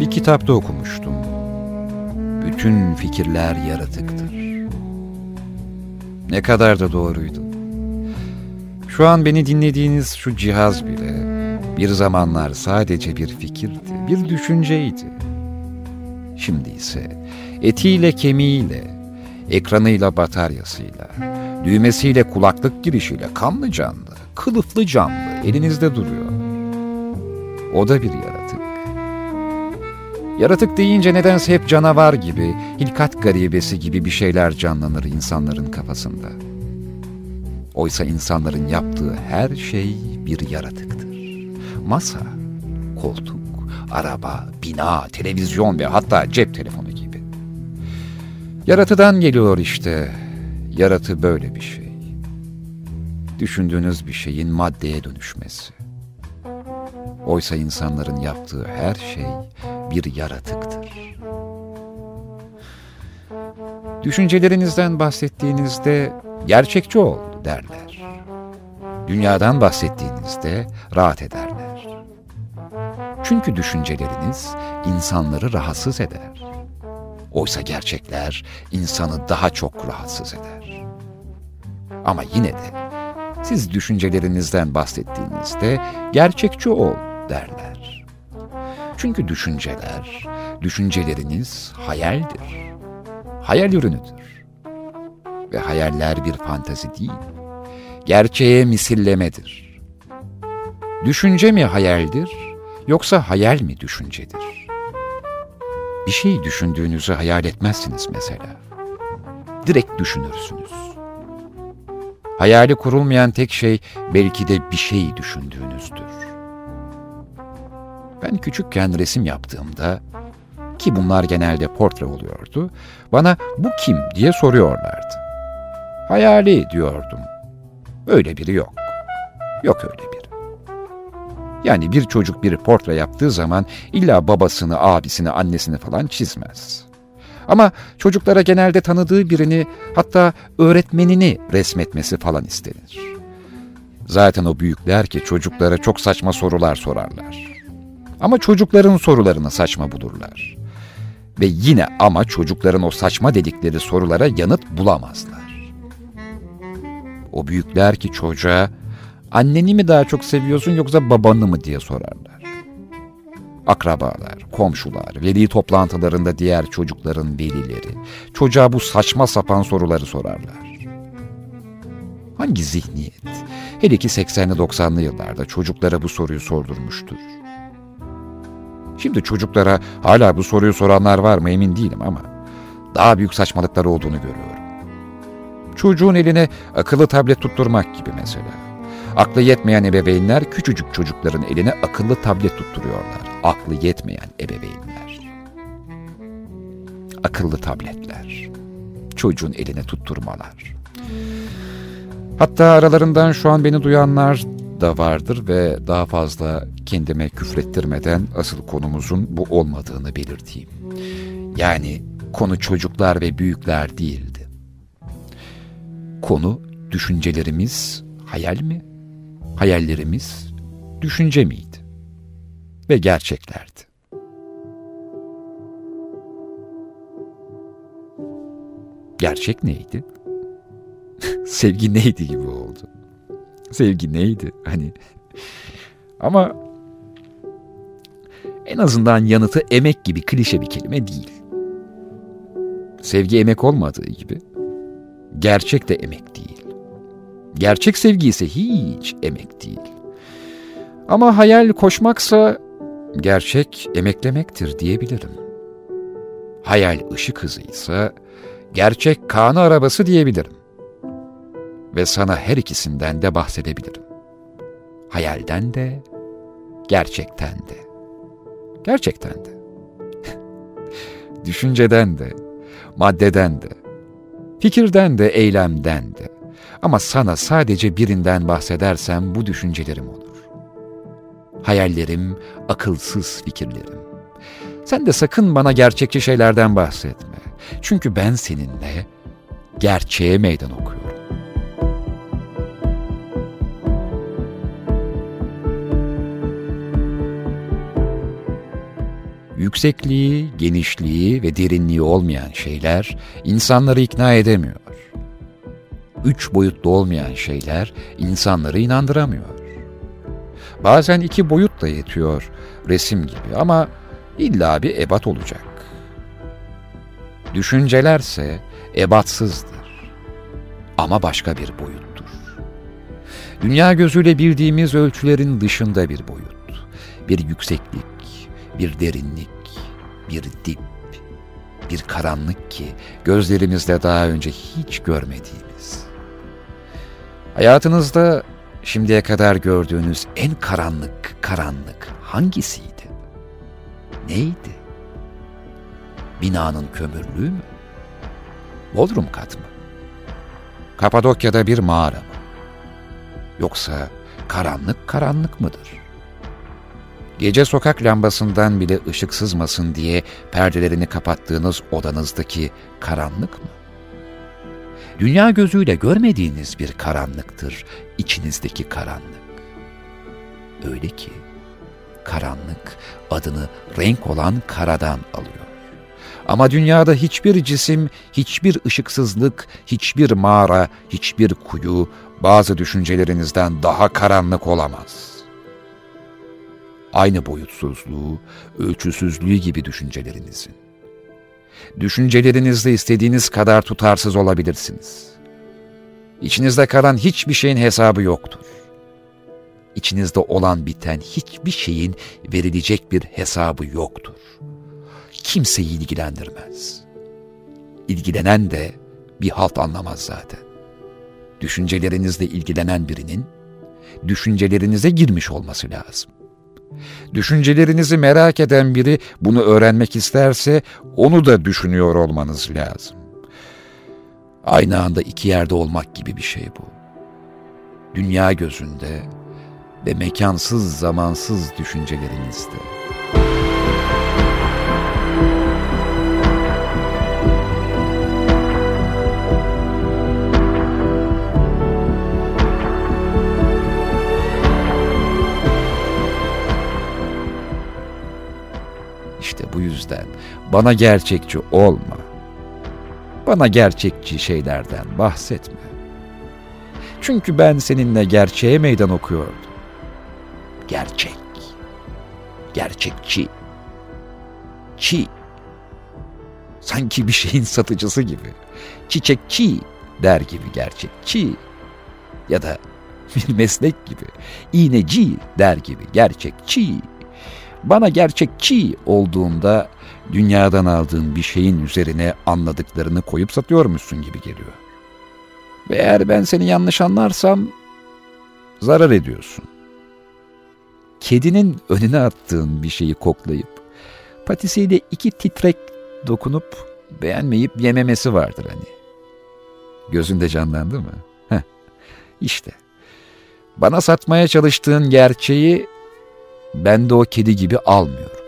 Bir kitapta okumuştum. Bütün fikirler yaratıktır. Ne kadar da doğruydu. Şu an beni dinlediğiniz şu cihaz bile bir zamanlar sadece bir fikirdi, bir düşünceydi. Şimdi ise etiyle kemiğiyle, ekranıyla bataryasıyla, düğmesiyle kulaklık girişiyle kanlı canlı, kılıflı canlı elinizde duruyor. O da bir yaratık. Yaratık deyince nedense hep canavar gibi, hilkat garibesi gibi bir şeyler canlanır insanların kafasında. Oysa insanların yaptığı her şey bir yaratıktır. Masa, koltuk, araba, bina, televizyon ve hatta cep telefonu gibi. Yaratıdan geliyor işte. Yaratı böyle bir şey. Düşündüğünüz bir şeyin maddeye dönüşmesi. Oysa insanların yaptığı her şey bir yaratıktır. Düşüncelerinizden bahsettiğinizde gerçekçi ol derler. Dünyadan bahsettiğinizde rahat ederler. Çünkü düşünceleriniz insanları rahatsız eder. Oysa gerçekler insanı daha çok rahatsız eder. Ama yine de siz düşüncelerinizden bahsettiğinizde gerçekçi ol derler. Çünkü düşünceler, düşünceleriniz hayaldir. Hayal ürünüdür. Ve hayaller bir fantazi değil, gerçeğe misillemedir. Düşünce mi hayaldir, yoksa hayal mi düşüncedir? Bir şey düşündüğünüzü hayal etmezsiniz mesela. Direkt düşünürsünüz. Hayali kurulmayan tek şey belki de bir şey düşündüğünüzdür. Ben küçükken resim yaptığımda ki bunlar genelde portre oluyordu, bana bu kim diye soruyorlardı. Hayali diyordum. Öyle biri yok. Yok öyle biri. Yani bir çocuk bir portre yaptığı zaman illa babasını, abisini, annesini falan çizmez. Ama çocuklara genelde tanıdığı birini hatta öğretmenini resmetmesi falan istenir. Zaten o büyükler ki çocuklara çok saçma sorular sorarlar. Ama çocukların sorularını saçma bulurlar. Ve yine ama çocukların o saçma dedikleri sorulara yanıt bulamazlar. O büyükler ki çocuğa anneni mi daha çok seviyorsun yoksa babanı mı diye sorarlar. Akrabalar, komşular, veli toplantılarında diğer çocukların velileri çocuğa bu saçma sapan soruları sorarlar. Hangi zihniyet, hele ki 80'li 90'lı yıllarda çocuklara bu soruyu sordurmuştur? Şimdi çocuklara hala bu soruyu soranlar var mı emin değilim ama daha büyük saçmalıklar olduğunu görüyorum. Çocuğun eline akıllı tablet tutturmak gibi mesela. Aklı yetmeyen ebeveynler küçücük çocukların eline akıllı tablet tutturuyorlar. Aklı yetmeyen ebeveynler. Akıllı tabletler. Çocuğun eline tutturmalar. Hatta aralarından şu an beni duyanlar da vardır ve daha fazla kendime küfrettirmeden asıl konumuzun bu olmadığını belirteyim. Yani konu çocuklar ve büyükler değildi. Konu düşüncelerimiz hayal mi? Hayallerimiz düşünce miydi? Ve gerçeklerdi. Gerçek neydi? Sevgi neydi gibi oldu. Sevgi neydi? Hani ama en azından yanıtı emek gibi klişe bir kelime değil. Sevgi emek olmadığı gibi gerçek de emek değil. Gerçek sevgi ise hiç emek değil. Ama hayal koşmaksa gerçek emeklemektir diyebilirim. Hayal ışık hızıysa gerçek kanı arabası diyebilirim. Ve sana her ikisinden de bahsedebilirim. Hayalden de, gerçekten de. Gerçekten de. Düşünceden de, maddeden de, fikirden de, eylemden de. Ama sana sadece birinden bahsedersem bu düşüncelerim olur. Hayallerim, akılsız fikirlerim. Sen de sakın bana gerçekçi şeylerden bahsetme. Çünkü ben seninle gerçeğe meydan okuyorum. Yüksekliği, genişliği ve derinliği olmayan şeyler insanları ikna edemiyor. Üç boyutlu olmayan şeyler insanları inandıramıyor. Bazen iki boyut da yetiyor resim gibi ama illa bir ebat olacak. Düşüncelerse ebatsızdır ama başka bir boyuttur. Dünya gözüyle bildiğimiz ölçülerin dışında bir boyut, bir yükseklik, bir derinlik, bir dip, bir karanlık ki gözlerimizle daha önce hiç görmediğimiz. Hayatınızda şimdiye kadar gördüğünüz en karanlık karanlık hangisiydi? Neydi? Binanın kömürlüğü mü? Bodrum kat mı? Kapadokya'da bir mağara mı? Yoksa karanlık karanlık mıdır? Gece sokak lambasından bile ışık sızmasın diye perdelerini kapattığınız odanızdaki karanlık mı? Dünya gözüyle görmediğiniz bir karanlıktır içinizdeki karanlık. Öyle ki karanlık adını renk olan karadan alıyor. Ama dünyada hiçbir cisim, hiçbir ışıksızlık, hiçbir mağara, hiçbir kuyu bazı düşüncelerinizden daha karanlık olamaz.'' Aynı boyutsuzluğu, ölçüsüzlüğü gibi düşüncelerinizin. Düşüncelerinizde istediğiniz kadar tutarsız olabilirsiniz. İçinizde kalan hiçbir şeyin hesabı yoktur. İçinizde olan biten hiçbir şeyin verilecek bir hesabı yoktur. Kimseyi ilgilendirmez. İlgilenen de bir halt anlamaz zaten. Düşüncelerinizle ilgilenen birinin düşüncelerinize girmiş olması lazım. Düşüncelerinizi merak eden biri bunu öğrenmek isterse onu da düşünüyor olmanız lazım. Aynı anda iki yerde olmak gibi bir şey bu. Dünya gözünde ve mekansız zamansız düşüncelerinizde. İşte bu yüzden bana gerçekçi olma. Bana gerçekçi şeylerden bahsetme. Çünkü ben seninle gerçeğe meydan okuyordum. Gerçek. Gerçekçi. Çi. Sanki bir şeyin satıcısı gibi. Çiçekçi der gibi gerçekçi. Ya da bir meslek gibi. İğneci der gibi gerçekçi. Bana gerçekçi olduğunda dünyadan aldığın bir şeyin üzerine anladıklarını koyup satıyormuşsun gibi geliyor. Ve eğer ben seni yanlış anlarsam zarar ediyorsun. Kedinin önüne attığın bir şeyi koklayıp patisiyle iki titrek dokunup beğenmeyip yememesi vardır hani. Gözünde canlandı mı? Heh, işte. Bana satmaya çalıştığın gerçeği ben de o kedi gibi almıyorum.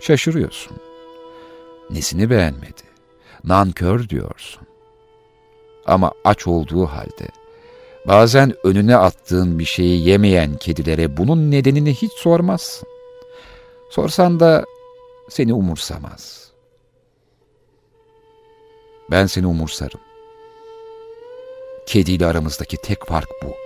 Şaşırıyorsun. Nesini beğenmedi? Nankör diyorsun. Ama aç olduğu halde bazen önüne attığın bir şeyi yemeyen kedilere bunun nedenini hiç sormazsın. Sorsan da seni umursamaz. Ben seni umursarım. Kediyle aramızdaki tek fark bu.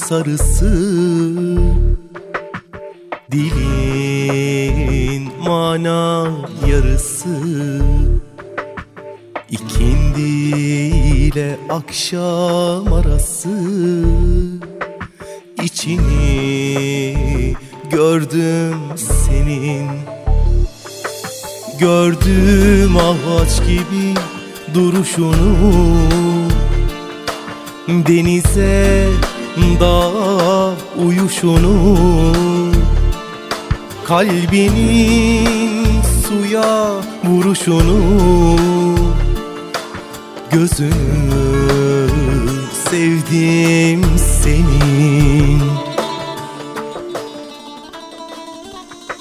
Sarısı. Dilin mana yarısı. İkindi ile akşam arası. İçini gördüm senin. Gördüm ağaç gibi duruşunu. Denize dağa uyuşunu Kalbinin suya vuruşunu Gözünü sevdim senin.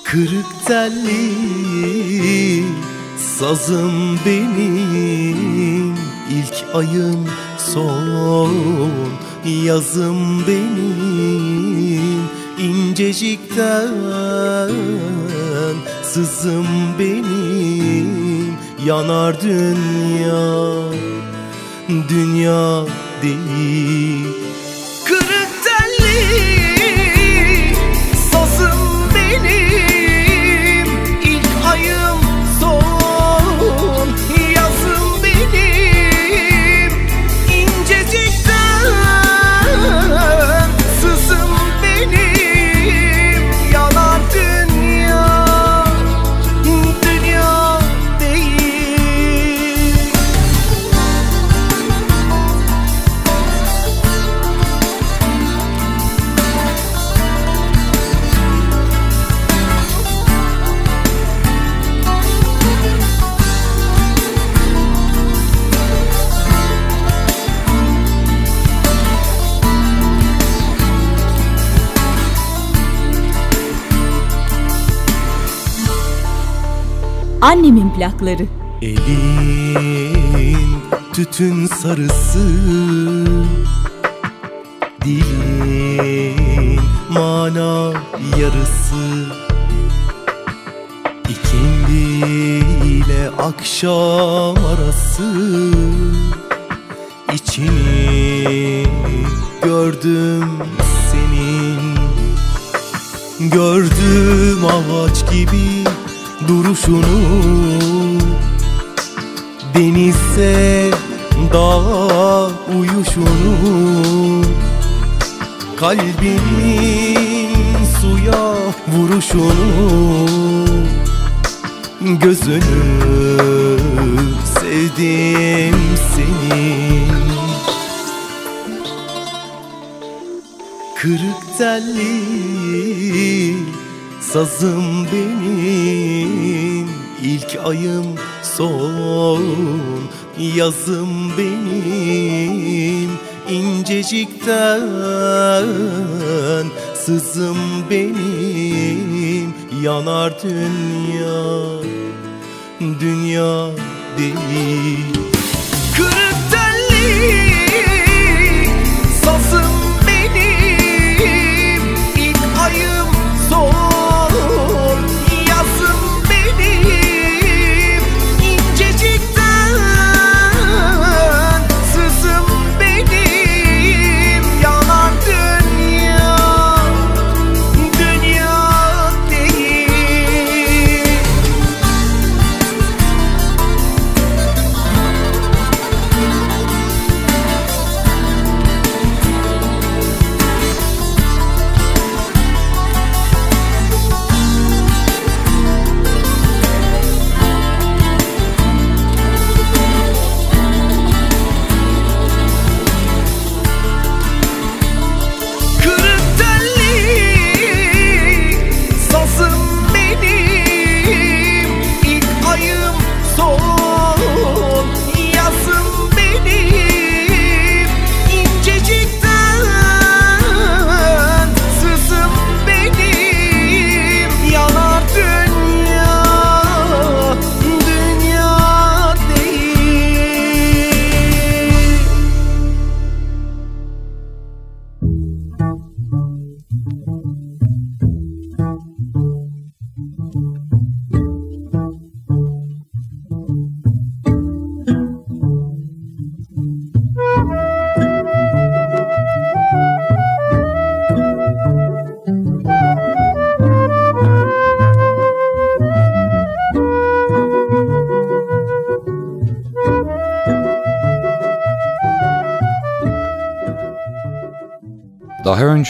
Kırık telli sazım benim ilk ayım son yazım benim incecikten sızım benim. Yanar dünya dünya değil Annemin plakları. Elin tütün sarısı Dilin mana yarısı. İkindi ile akşam arası İçini gördüm senin. Gördüm ağaç gibi duruşunu Denize dağa uyuşunu Kalbinin suya vuruşunu Gözünü sevdim senin. Kırık telli sazım benim. İlk ayım son yazım benim incecikten sızım benim. Yanar dünya dünya değil. Kırık telli sazım benim. İlk ayım son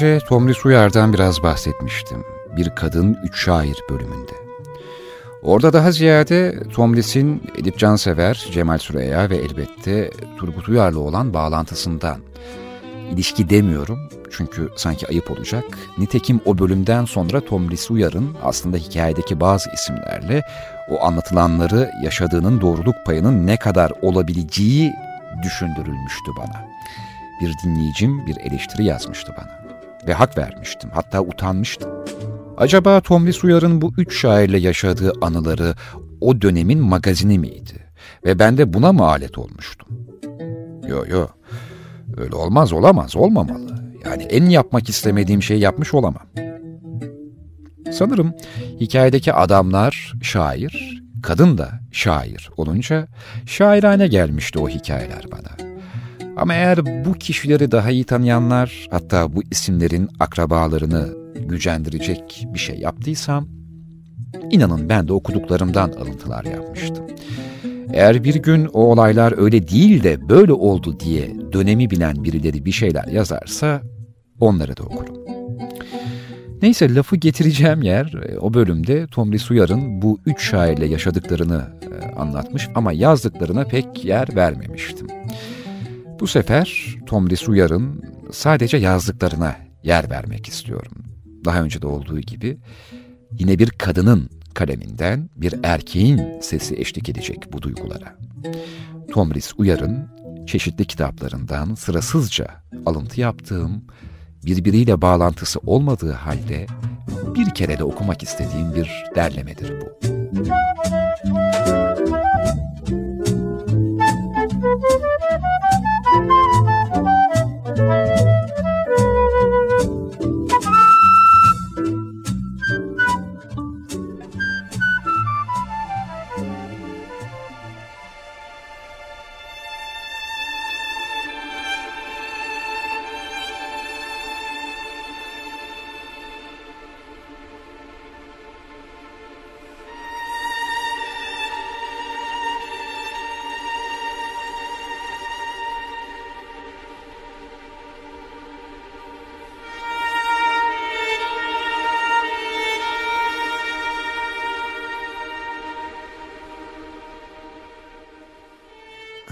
önce Tomris Uyar'dan biraz bahsetmiştim. Bir Kadın Üç Şair bölümünde. Orada daha ziyade Tomris'in Edip Cansever, Cemal Süreya ve elbette Turgut Uyar'la olan bağlantısından ilişki demiyorum çünkü sanki ayıp olacak. Nitekim o bölümden sonra Tomris Uyar'ın aslında hikayedeki bazı isimlerle o anlatılanları yaşadığının doğruluk payının ne kadar olabileceği düşündürülmüştü bana. Bir dinleyicim bir eleştiri yazmıştı bana. Ve hak vermiştim, hatta utanmıştım. Acaba Tomris Uyar'ın bu üç şairle yaşadığı anıları o dönemin magazini miydi? Ve ben de buna mı alet olmuştum? Yo yo, öyle olmaz olamaz, olmamalı. Yani en yapmak istemediğim şeyi yapmış olamam. Sanırım hikayedeki adamlar şair, kadın da şair olunca şairane gelmişti o hikayeler bana. Ama eğer bu kişileri daha iyi tanıyanlar, hatta bu isimlerin akrabalarını gücendirecek bir şey yaptıysam, inanın ben de okuduklarımdan alıntılar yapmıştım. Eğer bir gün o olaylar öyle değil de böyle oldu diye dönemi bilen birileri bir şeyler yazarsa onları da okurum. Neyse lafı getireceğim yer e, o bölümde Tomris Uyar'ın bu üç şairle yaşadıklarını e, anlatmış ama yazdıklarına pek yer vermemiştim. Bu sefer Tomris Uyar'ın sadece yazdıklarına yer vermek istiyorum. Daha önce de olduğu gibi yine bir kadının kaleminden bir erkeğin sesi eşlik edecek bu duygulara. Tomris Uyar'ın çeşitli kitaplarından sırasızca alıntı yaptığım, birbiriyle bağlantısı olmadığı halde bir kere de okumak istediğim bir derlemedir bu.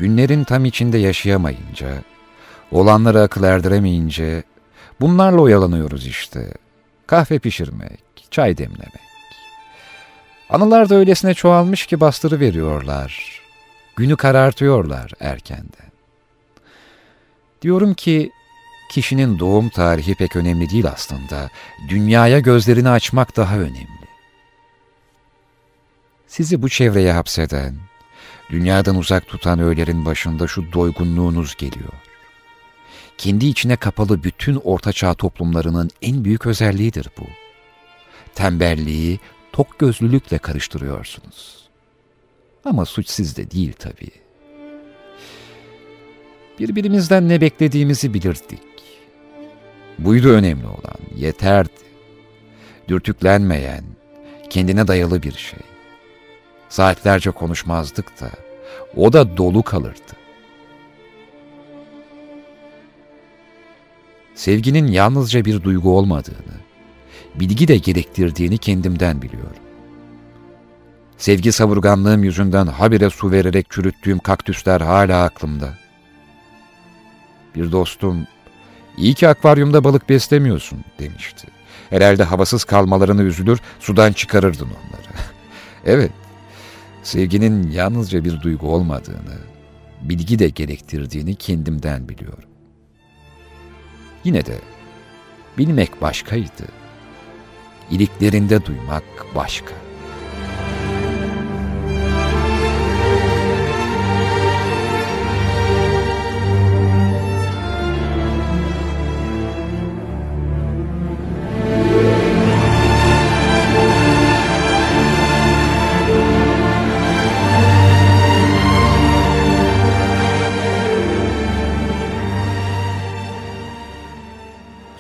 Günlerin tam içinde yaşayamayınca, olanları akıl erdiremeyince, bunlarla oyalanıyoruz işte. Kahve pişirmek, çay demlemek. Anılar da öylesine çoğalmış ki bastırı veriyorlar. Günü karartıyorlar erkenden. Diyorum ki kişinin doğum tarihi pek önemli değil aslında. Dünyaya gözlerini açmak daha önemli. Sizi bu çevreye hapseden, Dünyadan uzak tutan öğlerin başında şu doygunluğunuz geliyor. Kendi içine kapalı bütün ortaçağ toplumlarının en büyük özelliğidir bu. Tembelliği tok gözlülükle karıştırıyorsunuz. Ama suç sizde değil tabii. Birbirimizden ne beklediğimizi bilirdik. Buydu önemli olan, yeterdi. Dürtüklenmeyen, kendine dayalı bir şey. Saatlerce konuşmazdık da o da dolu kalırdı. Sevginin yalnızca bir duygu olmadığını, bilgi de gerektirdiğini kendimden biliyorum. Sevgi savurganlığım yüzünden habire su vererek çürüttüğüm kaktüsler hala aklımda. Bir dostum, iyi ki akvaryumda balık beslemiyorsun demişti. Herhalde havasız kalmalarını üzülür, sudan çıkarırdın onları. evet, sevginin yalnızca bir duygu olmadığını, bilgi de gerektirdiğini kendimden biliyorum. Yine de bilmek başkaydı. İliklerinde duymak başka.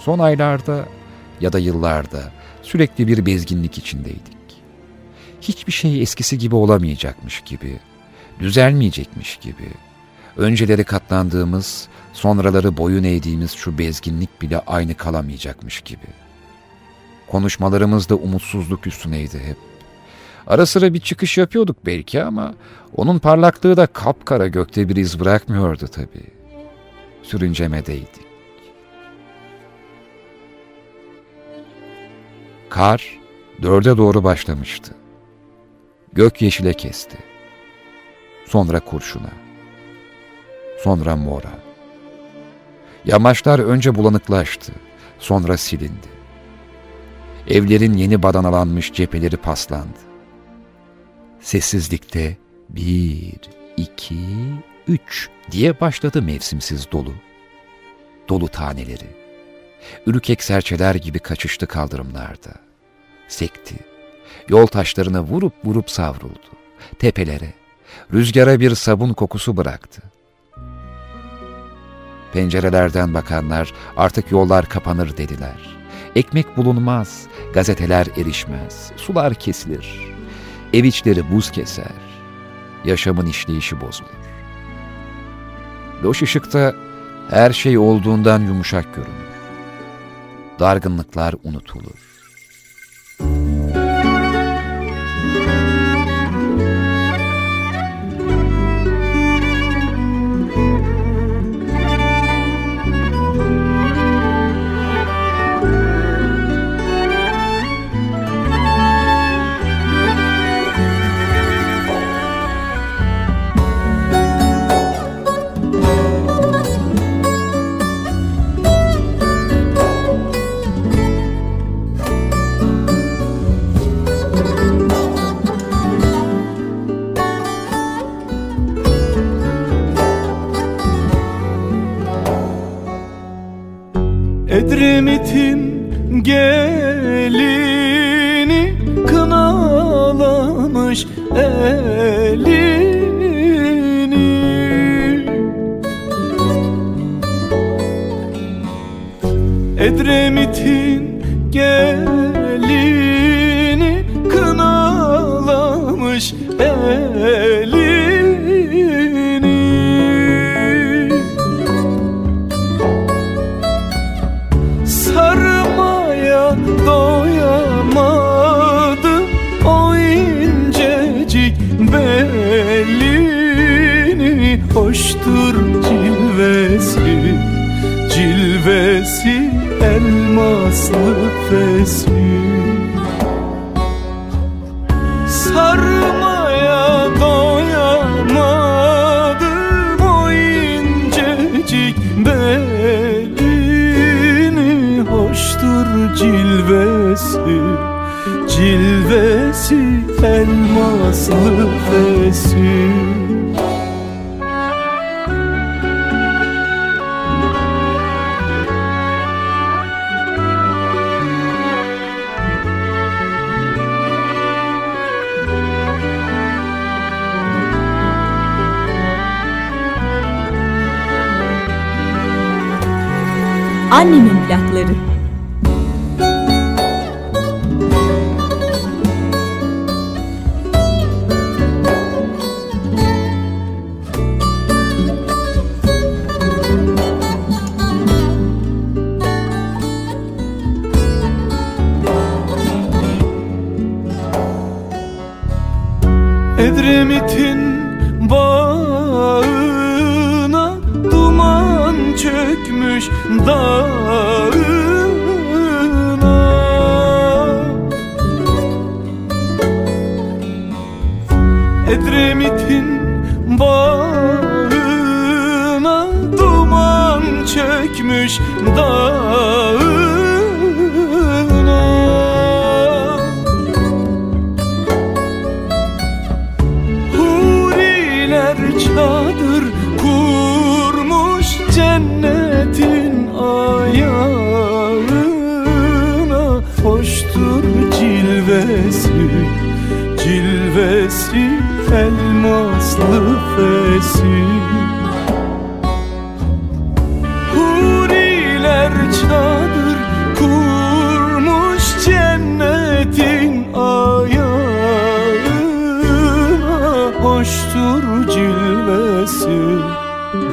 Son aylarda ya da yıllarda sürekli bir bezginlik içindeydik. Hiçbir şey eskisi gibi olamayacakmış gibi, düzelmeyecekmiş gibi, önceleri katlandığımız, sonraları boyun eğdiğimiz şu bezginlik bile aynı kalamayacakmış gibi. Konuşmalarımız da umutsuzluk üstüneydi hep. Ara sıra bir çıkış yapıyorduk belki ama onun parlaklığı da kapkara gökte bir iz bırakmıyordu tabii. Sürüncemedeydik. Kar dörde doğru başlamıştı. Gök yeşile kesti. Sonra kurşuna. Sonra mora. Yamaçlar önce bulanıklaştı, sonra silindi. Evlerin yeni badanalanmış cepheleri paslandı. Sessizlikte bir, iki, üç diye başladı mevsimsiz dolu. Dolu taneleri. Ürkek serçeler gibi kaçıştı kaldırımlarda. Sekti. Yol taşlarına vurup vurup savruldu. Tepelere, rüzgara bir sabun kokusu bıraktı. Pencerelerden bakanlar artık yollar kapanır dediler. Ekmek bulunmaz, gazeteler erişmez, sular kesilir. Ev içleri buz keser, yaşamın işleyişi bozulur. Loş ışıkta her şey olduğundan yumuşak görünür. Dargınlıklar unutulur.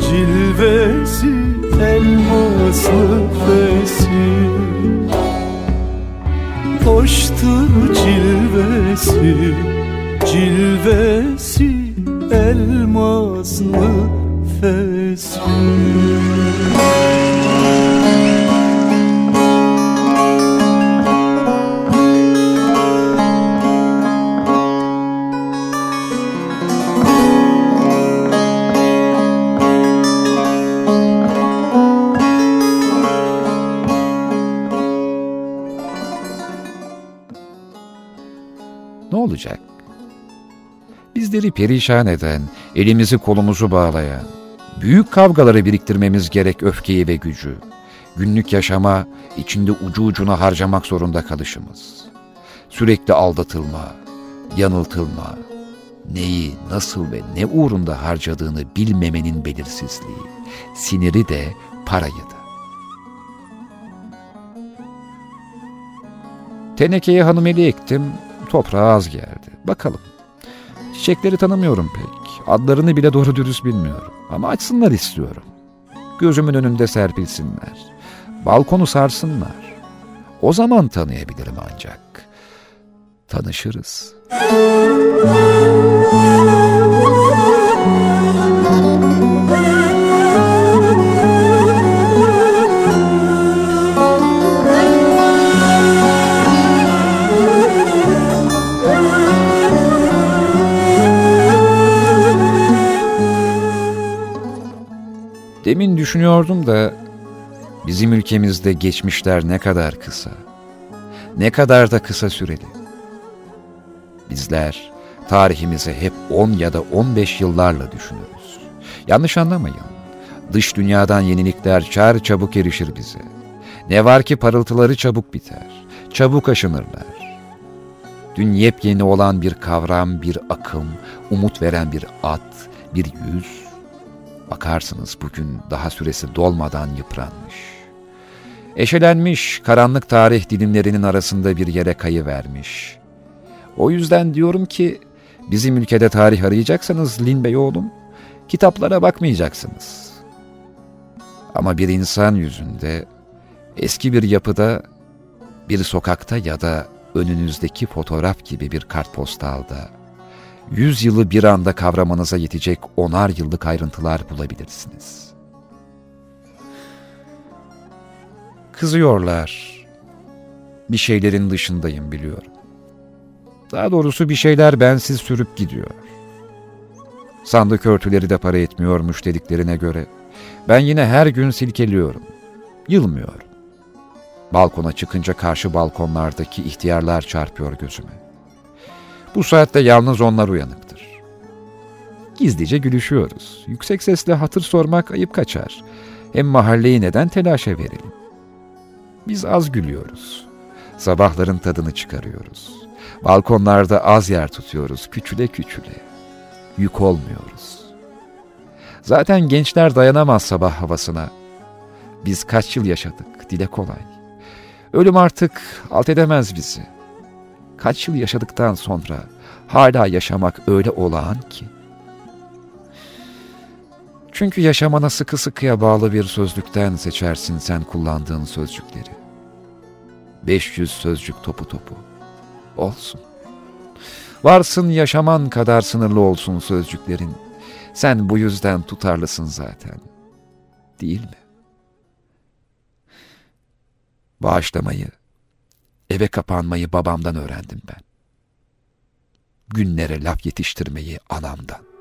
cilvesi Cilvesi elmaslı fesi. Hoştur cilvesi Cilvesi elmaslı Bizleri perişan eden, elimizi kolumuzu bağlayan, büyük kavgaları biriktirmemiz gerek öfkeyi ve gücü, günlük yaşama, içinde ucu ucuna harcamak zorunda kalışımız. Sürekli aldatılma, yanıltılma, neyi, nasıl ve ne uğrunda harcadığını bilmemenin belirsizliği, siniri de, parayı da. Tenekeye hanımeli ektim, toprağa az geldi. Bakalım. Çiçekleri tanımıyorum pek. Adlarını bile doğru dürüst bilmiyorum. Ama açsınlar istiyorum. Gözümün önünde serpilsinler. Balkonu sarsınlar. O zaman tanıyabilirim ancak. Tanışırız. Demin düşünüyordum da bizim ülkemizde geçmişler ne kadar kısa. Ne kadar da kısa süreli. Bizler tarihimizi hep 10 ya da 15 yıllarla düşünürüz. Yanlış anlamayın. Dış dünyadan yenilikler çar çabuk erişir bize. Ne var ki parıltıları çabuk biter. Çabuk aşınırlar. Dün yepyeni olan bir kavram, bir akım, umut veren bir at, bir yüz, Bakarsınız bugün daha süresi dolmadan yıpranmış. Eşelenmiş, karanlık tarih dilimlerinin arasında bir yere kayıvermiş. O yüzden diyorum ki, bizim ülkede tarih arayacaksanız Lin Bey oğlum, kitaplara bakmayacaksınız. Ama bir insan yüzünde, eski bir yapıda, bir sokakta ya da önünüzdeki fotoğraf gibi bir kartpostalda, yüz yılı bir anda kavramanıza yetecek onar yıllık ayrıntılar bulabilirsiniz. Kızıyorlar. Bir şeylerin dışındayım biliyorum. Daha doğrusu bir şeyler bensiz sürüp gidiyor. Sandık örtüleri de para etmiyormuş dediklerine göre. Ben yine her gün silkeliyorum. Yılmıyorum. Balkona çıkınca karşı balkonlardaki ihtiyarlar çarpıyor gözüme. Bu saatte yalnız onlar uyanıktır. Gizlice gülüşüyoruz. Yüksek sesle hatır sormak ayıp kaçar. Hem mahalleyi neden telaşa verelim? Biz az gülüyoruz. Sabahların tadını çıkarıyoruz. Balkonlarda az yer tutuyoruz, küçüle küçüle. Yük olmuyoruz. Zaten gençler dayanamaz sabah havasına. Biz kaç yıl yaşadık, dile kolay. Ölüm artık alt edemez bizi kaç yıl yaşadıktan sonra hala yaşamak öyle olağan ki. Çünkü yaşamana sıkı sıkıya bağlı bir sözlükten seçersin sen kullandığın sözcükleri. 500 sözcük topu topu. Olsun. Varsın yaşaman kadar sınırlı olsun sözcüklerin. Sen bu yüzden tutarlısın zaten. Değil mi? Bağışlamayı, Eve kapanmayı babamdan öğrendim ben. Günlere laf yetiştirmeyi anamdan.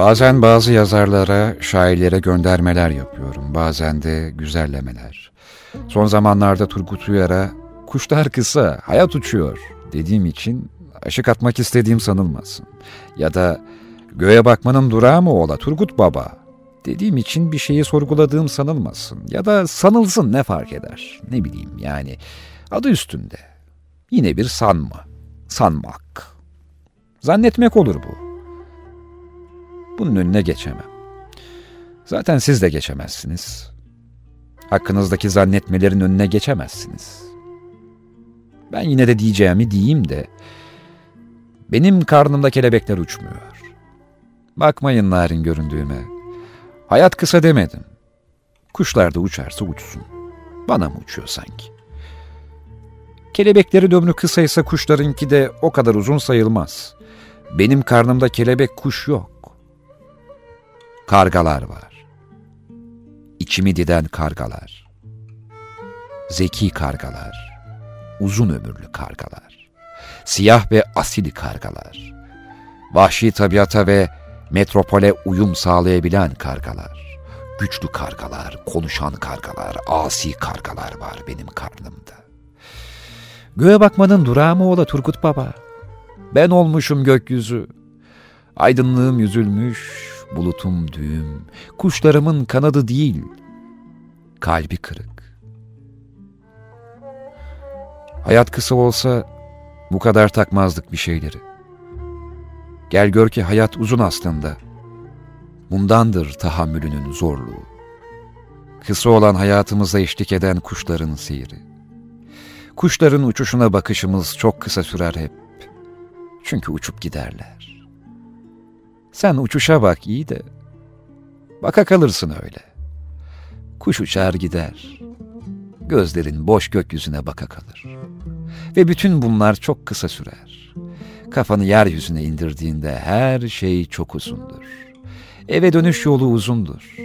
Bazen bazı yazarlara, şairlere göndermeler yapıyorum. Bazen de güzellemeler. Son zamanlarda Turgut Uyar'a kuşlar kısa, hayat uçuyor dediğim için aşık atmak istediğim sanılmasın. Ya da göğe bakmanın durağı mı ola Turgut Baba dediğim için bir şeyi sorguladığım sanılmasın. Ya da sanılsın ne fark eder? Ne bileyim yani adı üstünde. Yine bir sanma, sanmak. Zannetmek olur bu. Bunun önüne geçemem. Zaten siz de geçemezsiniz. Hakkınızdaki zannetmelerin önüne geçemezsiniz. Ben yine de diyeceğimi diyeyim de benim karnımda kelebekler uçmuyor. Bakmayın narin göründüğüme. Hayat kısa demedim. Kuşlar da uçarsa uçsun. Bana mı uçuyor sanki? Kelebekleri dömrü kısaysa kuşlarınki de o kadar uzun sayılmaz. Benim karnımda kelebek kuş yok kargalar var. İçimi diden kargalar. Zeki kargalar. Uzun ömürlü kargalar. Siyah ve asil kargalar. Vahşi tabiata ve metropole uyum sağlayabilen kargalar. Güçlü kargalar, konuşan kargalar, asi kargalar var benim karnımda. Göğe bakmanın durağı mı ola Turgut Baba? Ben olmuşum gökyüzü. Aydınlığım yüzülmüş, bulutum düğüm, kuşlarımın kanadı değil, kalbi kırık. Hayat kısa olsa bu kadar takmazdık bir şeyleri. Gel gör ki hayat uzun aslında. Bundandır tahammülünün zorluğu. Kısa olan hayatımıza eşlik eden kuşların seyri. Kuşların uçuşuna bakışımız çok kısa sürer hep. Çünkü uçup giderler. Sen uçuşa bak iyi de. Baka kalırsın öyle. Kuş uçar gider. Gözlerin boş gökyüzüne baka kalır. Ve bütün bunlar çok kısa sürer. Kafanı yeryüzüne indirdiğinde her şey çok uzundur. Eve dönüş yolu uzundur.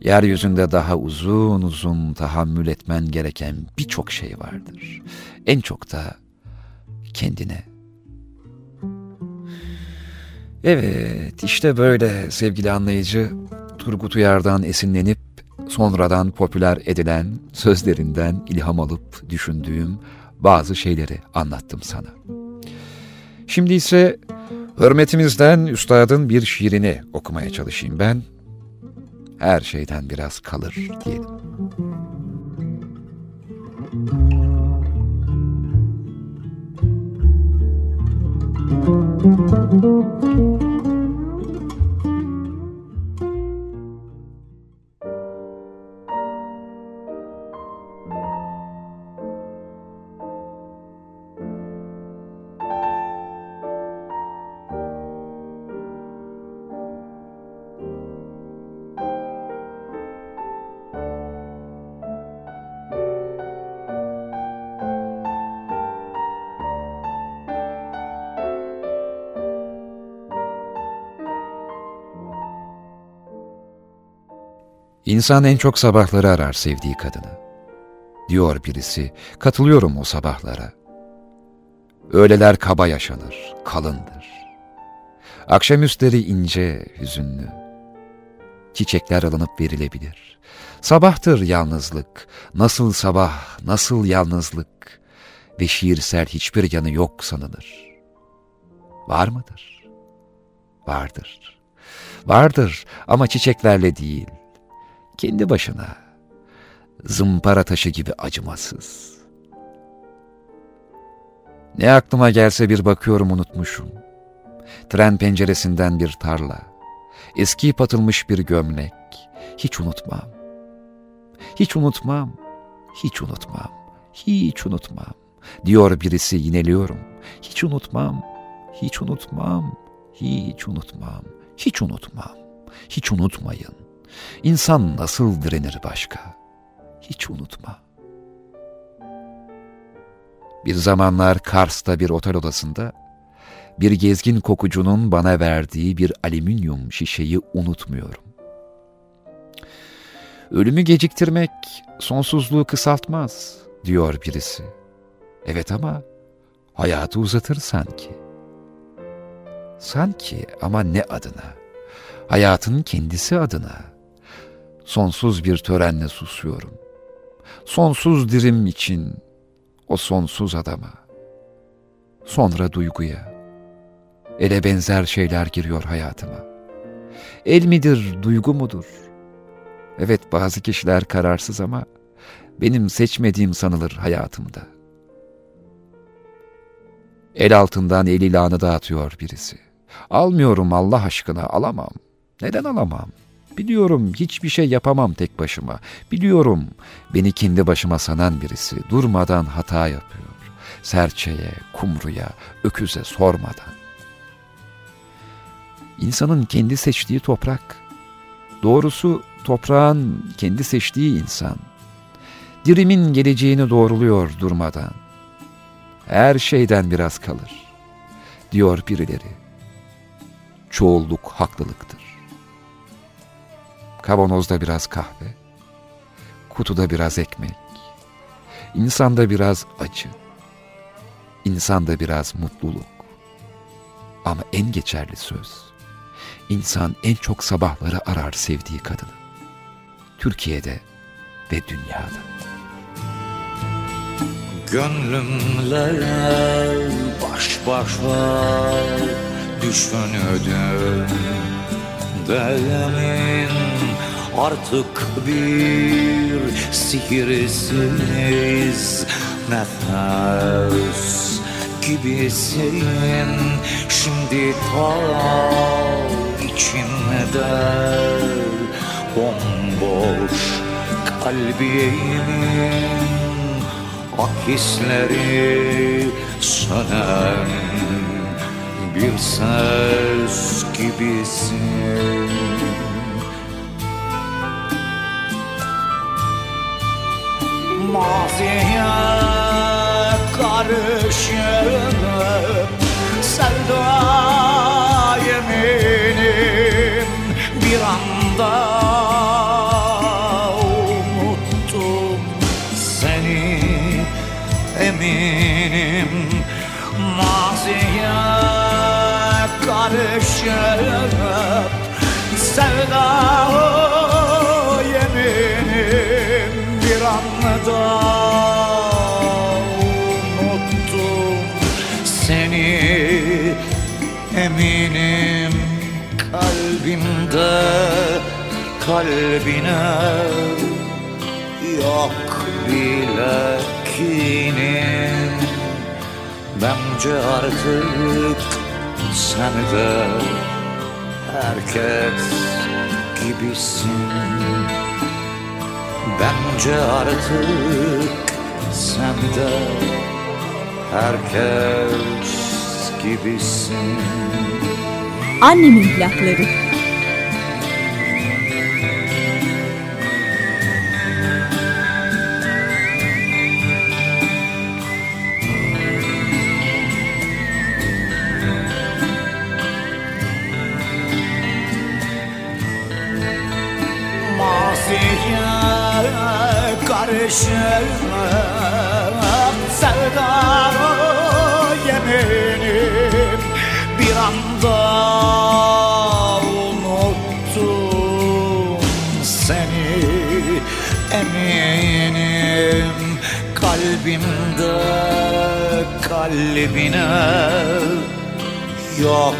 Yeryüzünde daha uzun uzun tahammül etmen gereken birçok şey vardır. En çok da kendine. Evet, işte böyle sevgili anlayıcı Turgut Uyar'dan esinlenip sonradan popüler edilen sözlerinden ilham alıp düşündüğüm bazı şeyleri anlattım sana. Şimdi ise hürmetimizden üstadın bir şiirini okumaya çalışayım ben. Her şeyden biraz kalır diyelim. İnsan en çok sabahları arar sevdiği kadını. Diyor birisi, katılıyorum o sabahlara. Öğleler kaba yaşanır, kalındır. Akşamüstleri ince, hüzünlü. Çiçekler alınıp verilebilir. Sabahtır yalnızlık, nasıl sabah, nasıl yalnızlık ve şiirsel hiçbir yanı yok sanılır. Var mıdır? Vardır. Vardır ama çiçeklerle değil, kendi başına. Zımpara taşı gibi acımasız. Ne aklıma gelse bir bakıyorum unutmuşum. Tren penceresinden bir tarla. Eski patılmış bir gömlek. Hiç unutmam. Hiç unutmam. Hiç unutmam. Hiç unutmam. Diyor birisi yineliyorum. Hiç unutmam. Hiç unutmam. Hiç unutmam. Hiç unutmam. Hiç unutmayın. İnsan nasıl direnir başka? Hiç unutma. Bir zamanlar Kars'ta bir otel odasında bir gezgin kokucunun bana verdiği bir alüminyum şişeyi unutmuyorum. Ölümü geciktirmek sonsuzluğu kısaltmaz, diyor birisi. Evet ama hayatı uzatır sanki. Sanki ama ne adına? Hayatın kendisi adına sonsuz bir törenle susuyorum. Sonsuz dirim için o sonsuz adama. Sonra duyguya. Ele benzer şeyler giriyor hayatıma. El midir, duygu mudur? Evet bazı kişiler kararsız ama benim seçmediğim sanılır hayatımda. El altından el ilanı dağıtıyor birisi. Almıyorum Allah aşkına alamam. Neden alamam? Biliyorum hiçbir şey yapamam tek başıma. Biliyorum beni kendi başıma sanan birisi durmadan hata yapıyor. Serçeye, kumruya, öküze sormadan. İnsanın kendi seçtiği toprak. Doğrusu toprağın kendi seçtiği insan. Dirimin geleceğini doğruluyor durmadan. Her şeyden biraz kalır, diyor birileri. Çoğulluk haklılıktır. Kavanozda biraz kahve, kutuda biraz ekmek, insanda biraz acı, insanda biraz mutluluk. Ama en geçerli söz, insan en çok sabahları arar sevdiği kadını. Türkiye'de ve dünyada. Gönlümle baş başa düşünürdüm Demin artık bir sihirsiz nefes gibisin. Şimdi ta içimde bomboş kalbimin akisleri sönen bir ses gibisin Maziye karışıp sevda yeminim bir anda unuttum seni eminim. Maziye karışıp sevda bir anda unuttum seni. Eminim kalbimde kalbine yok bile kinim Bence artık sen de herkes gibisin Bence artık sen de herkes gibisin Annemin plakları. Kalbine yok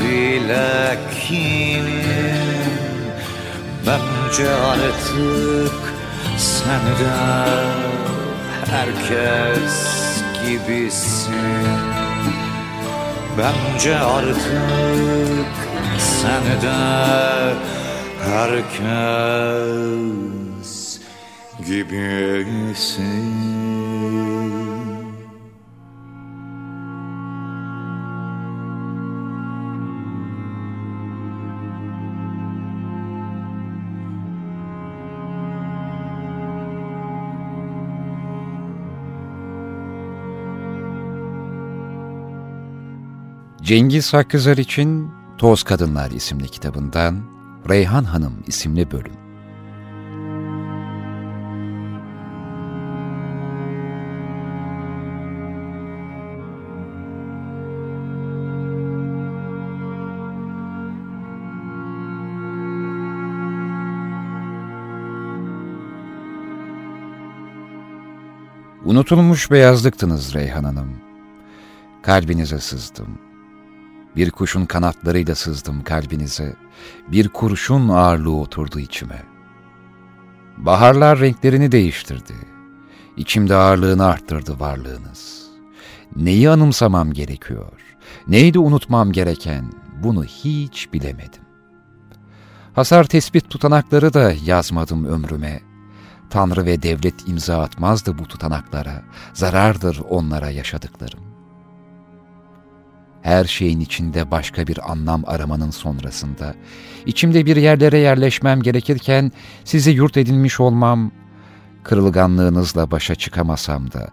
bile kinim Bence artık sen de herkes gibisin. Bence artık sen de herkes gibisin Cengiz Hakkızar için Toz Kadınlar isimli kitabından Reyhan Hanım isimli bölüm. Unutulmuş beyazlıktınız Reyhan Hanım. Kalbinize sızdım. Bir kuşun kanatlarıyla sızdım kalbinize. Bir kurşun ağırlığı oturdu içime. Baharlar renklerini değiştirdi. İçimde ağırlığını arttırdı varlığınız. Neyi anımsamam gerekiyor? Neydi unutmam gereken? Bunu hiç bilemedim. Hasar tespit tutanakları da yazmadım ömrüme. Tanrı ve devlet imza atmazdı bu tutanaklara. Zarardır onlara yaşadıklarım. Her şeyin içinde başka bir anlam aramanın sonrasında, içimde bir yerlere yerleşmem gerekirken sizi yurt edinmiş olmam, kırılganlığınızla başa çıkamasam da,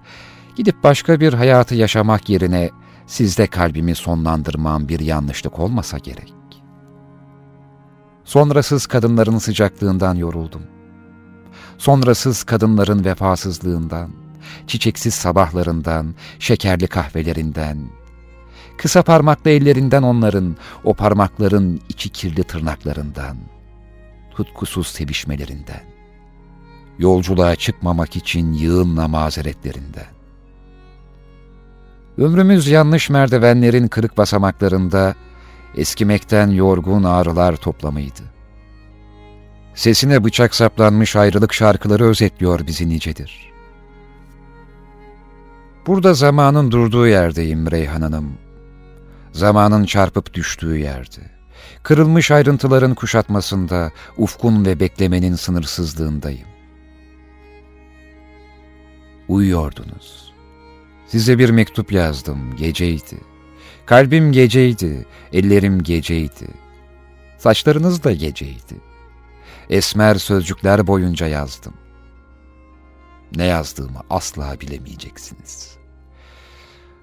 gidip başka bir hayatı yaşamak yerine sizde kalbimi sonlandırmam bir yanlışlık olmasa gerek. Sonrasız kadınların sıcaklığından yoruldum. Sonrasız kadınların vefasızlığından, çiçeksiz sabahlarından, şekerli kahvelerinden, kısa parmaklı ellerinden onların, o parmakların içi kirli tırnaklarından, tutkusuz sevişmelerinden, yolculuğa çıkmamak için yığınla mazeretlerinden. Ömrümüz yanlış merdivenlerin kırık basamaklarında, eskimekten yorgun ağrılar toplamıydı. Sesine bıçak saplanmış ayrılık şarkıları özetliyor bizi nicedir. Burada zamanın durduğu yerdeyim Reyhan Hanım. Zamanın çarpıp düştüğü yerde. Kırılmış ayrıntıların kuşatmasında, ufkun ve beklemenin sınırsızlığındayım. Uyuyordunuz. Size bir mektup yazdım, geceydi. Kalbim geceydi, ellerim geceydi. Saçlarınız da geceydi. Esmer sözcükler boyunca yazdım. ne yazdığımı asla bilemeyeceksiniz.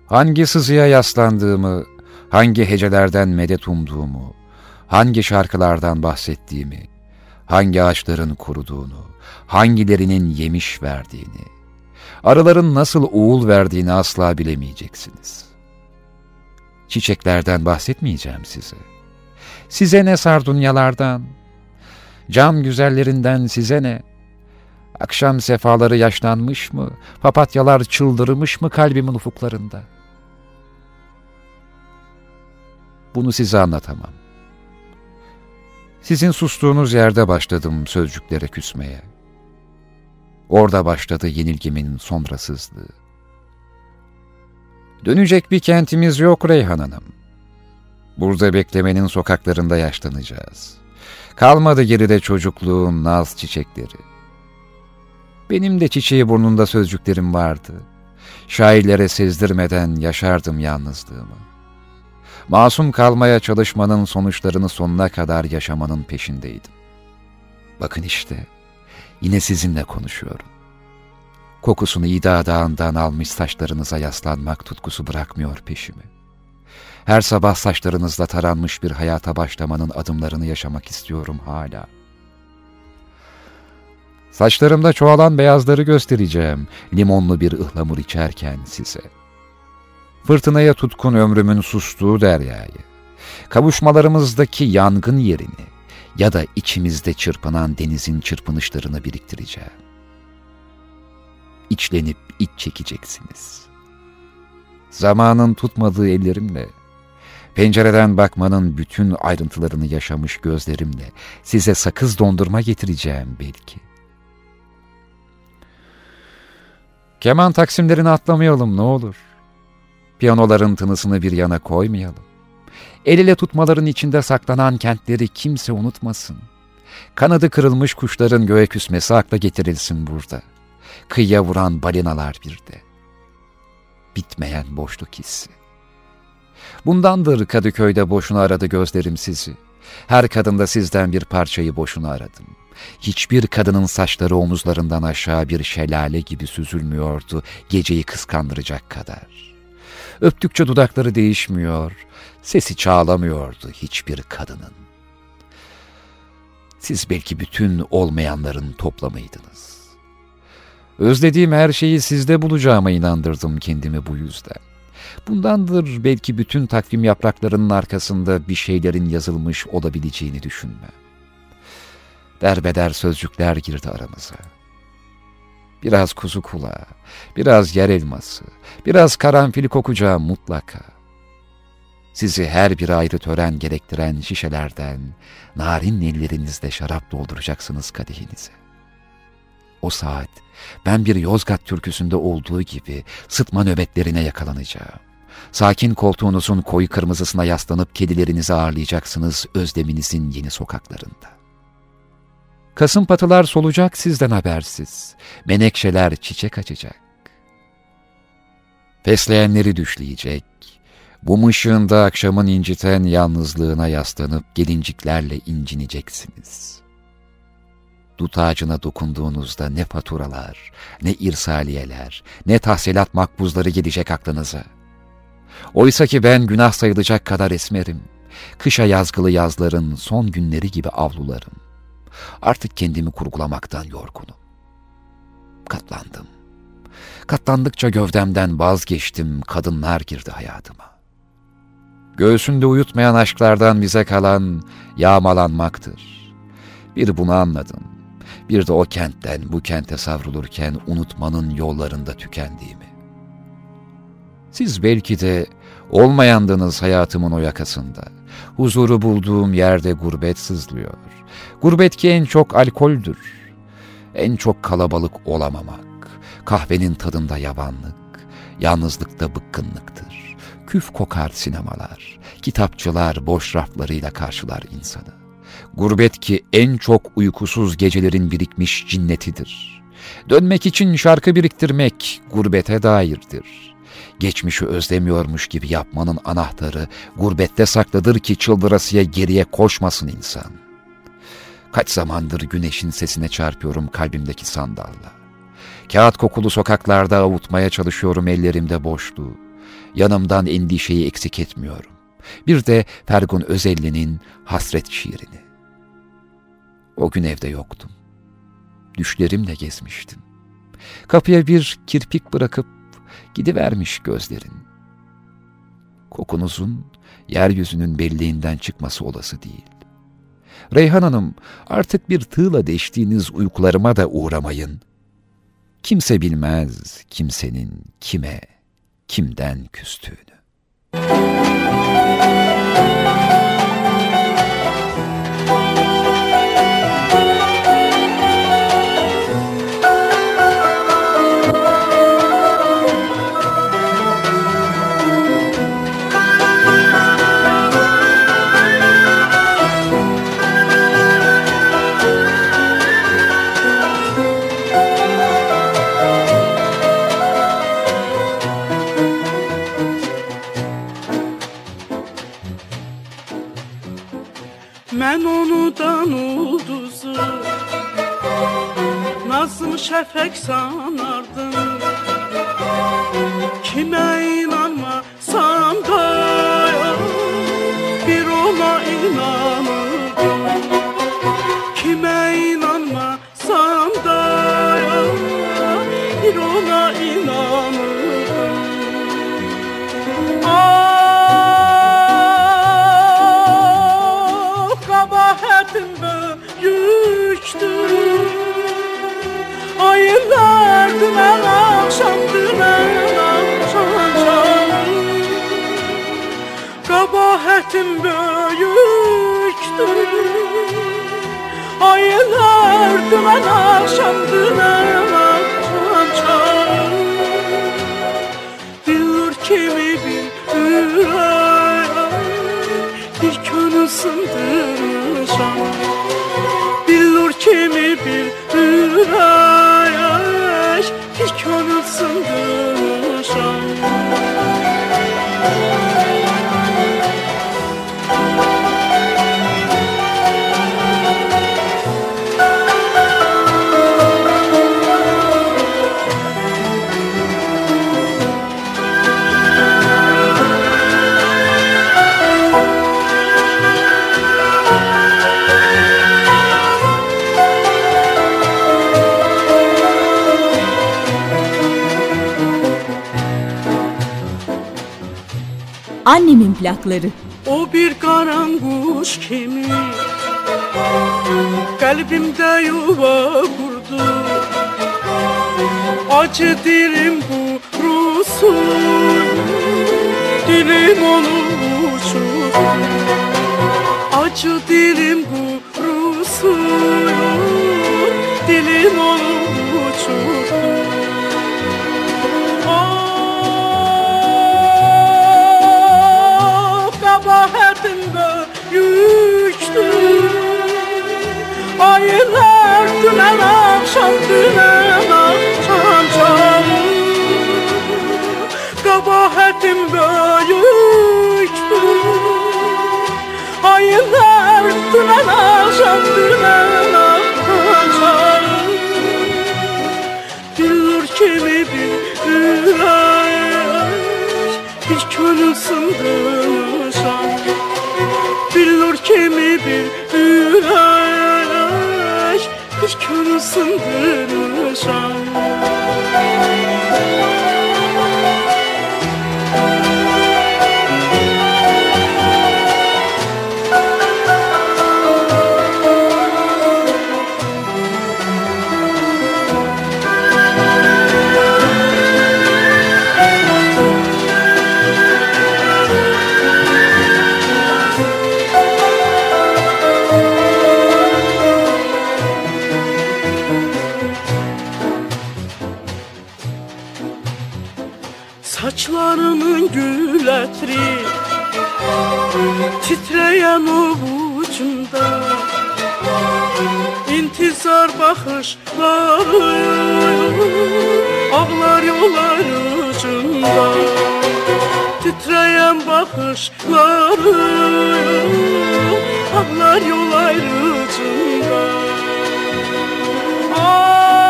Hangi sızıya yaslandığımı, hangi hecelerden medet umduğumu, hangi şarkılardan bahsettiğimi, hangi ağaçların kuruduğunu, hangilerinin yemiş verdiğini, arıların nasıl uğul verdiğini asla bilemeyeceksiniz. Çiçeklerden bahsetmeyeceğim size. Size ne sardunyalardan, cam güzellerinden size ne? Akşam sefaları yaşlanmış mı, papatyalar çıldırmış mı kalbimin ufuklarında? Bunu size anlatamam. Sizin sustuğunuz yerde başladım sözcüklere küsmeye. Orada başladı yenilgimin sonrasızlığı. Dönecek bir kentimiz yok Reyhan Hanım. Burada beklemenin sokaklarında yaşlanacağız. Kalmadı geride çocukluğun naz çiçekleri. Benim de çiçeği burnunda sözcüklerim vardı. Şairlere sezdirmeden yaşardım yalnızlığımı. Masum kalmaya çalışmanın sonuçlarını sonuna kadar yaşamanın peşindeydim. Bakın işte, yine sizinle konuşuyorum. Kokusunu İda Dağı'ndan almış saçlarınıza yaslanmak tutkusu bırakmıyor peşimi. Her sabah saçlarınızla taranmış bir hayata başlamanın adımlarını yaşamak istiyorum hala. Saçlarımda çoğalan beyazları göstereceğim limonlu bir ıhlamur içerken size.'' Fırtınaya tutkun ömrümün sustuğu deryayı, kavuşmalarımızdaki yangın yerini ya da içimizde çırpınan denizin çırpınışlarını biriktireceğim. İçlenip iç çekeceksiniz. Zamanın tutmadığı ellerimle, pencereden bakmanın bütün ayrıntılarını yaşamış gözlerimle size sakız dondurma getireceğim belki. Keman taksimlerini atlamayalım ne olur. Piyanoların tınısını bir yana koymayalım. El ile tutmaların içinde saklanan kentleri kimse unutmasın. Kanadı kırılmış kuşların göğe küsmesi akla getirilsin burada. Kıyıya vuran balinalar bir de. Bitmeyen boşluk hissi. Bundandır Kadıköy'de boşuna aradı gözlerim sizi. Her kadında sizden bir parçayı boşuna aradım. Hiçbir kadının saçları omuzlarından aşağı bir şelale gibi süzülmüyordu geceyi kıskandıracak kadar.'' Öptükçe dudakları değişmiyor, sesi çağlamıyordu hiçbir kadının. Siz belki bütün olmayanların toplamıydınız. Özlediğim her şeyi sizde bulacağıma inandırdım kendimi bu yüzden. Bundandır belki bütün takvim yapraklarının arkasında bir şeylerin yazılmış olabileceğini düşünme. Derbeder sözcükler girdi aramıza biraz kuzu kulağı, biraz yer elması, biraz karanfili kokacağı mutlaka. Sizi her bir ayrı tören gerektiren şişelerden narin ellerinizle şarap dolduracaksınız kadehinize. O saat ben bir Yozgat türküsünde olduğu gibi sıtma nöbetlerine yakalanacağım. Sakin koltuğunuzun koyu kırmızısına yaslanıp kedilerinizi ağırlayacaksınız özleminizin yeni sokaklarında. Kasım patılar solacak sizden habersiz. Menekşeler çiçek açacak. Fesleyenleri düşleyecek. Bu ışığında akşamın inciten yalnızlığına yaslanıp gelinciklerle incineceksiniz. Dut ağacına dokunduğunuzda ne faturalar, ne irsaliyeler, ne tahsilat makbuzları gelecek aklınıza. Oysa ki ben günah sayılacak kadar esmerim. Kışa yazgılı yazların son günleri gibi avlularım. Artık kendimi kurgulamaktan yorgunum. Katlandım. Katlandıkça gövdemden vazgeçtim, kadınlar girdi hayatıma. Göğsünde uyutmayan aşklardan bize kalan yağmalanmaktır. Bir bunu anladım. Bir de o kentten bu kente savrulurken unutmanın yollarında tükendiğimi. Siz belki de olmayandınız hayatımın o yakasında. Huzuru bulduğum yerde gurbet sızlıyor. Gurbet ki en çok alkoldür. En çok kalabalık olamamak. Kahvenin tadında yabanlık. Yalnızlıkta bıkkınlıktır. Küf kokar sinemalar. Kitapçılar boş raflarıyla karşılar insanı. Gurbet ki en çok uykusuz gecelerin birikmiş cinnetidir. Dönmek için şarkı biriktirmek gurbete dairdir. Geçmişi özlemiyormuş gibi yapmanın anahtarı gurbette saklıdır ki çıldırasıya geriye koşmasın insan.'' Kaç zamandır güneşin sesine çarpıyorum kalbimdeki sandalla. Kağıt kokulu sokaklarda avutmaya çalışıyorum ellerimde boşluğu. Yanımdan endişeyi eksik etmiyorum. Bir de Fergun Özelli'nin hasret şiirini. O gün evde yoktum. Düşlerimle gezmiştim. Kapıya bir kirpik bırakıp gidivermiş gözlerin. Kokunuzun yeryüzünün belliğinden çıkması olası değil. Reyhan Hanım, artık bir tığla deştiğiniz uykularıma da uğramayın. Kimse bilmez kimsenin kime, kimden küstüğünü. Mən Şəfək sanardım. Kimə inanmasam da Bir ona inanırdım Ayırlardı mən akşamdı Annemin plakları. O bir karanguş kimi? Kalbimde yuva kurdu. Acı dilim kurusun Dilim onu uçurdu Acı dilim kurusun Dilim onu Aylar dünen akşam dünen akşam çalır Kabahatim büyüktür Aylar dünen akşam dünen akşam çalır Bilir kimi bir ürək Bir könül Saçlarımın gül ətri Titrəyən ovucumda İntizar baxışları Ağlar yollar ucunda Titrəyən baxışları Ağlar yollar ucunda. Ah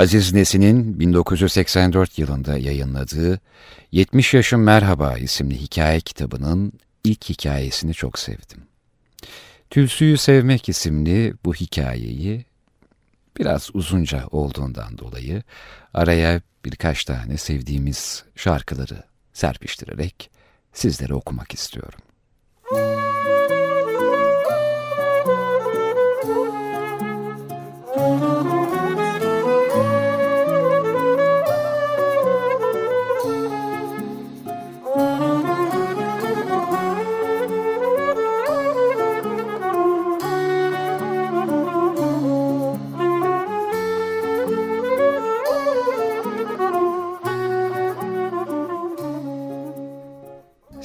Aziz Nesin'in 1984 yılında yayınladığı 70 Yaşım Merhaba isimli hikaye kitabının ilk hikayesini çok sevdim. Tülsü'yü Sevmek isimli bu hikayeyi biraz uzunca olduğundan dolayı araya birkaç tane sevdiğimiz şarkıları serpiştirerek sizlere okumak istiyorum.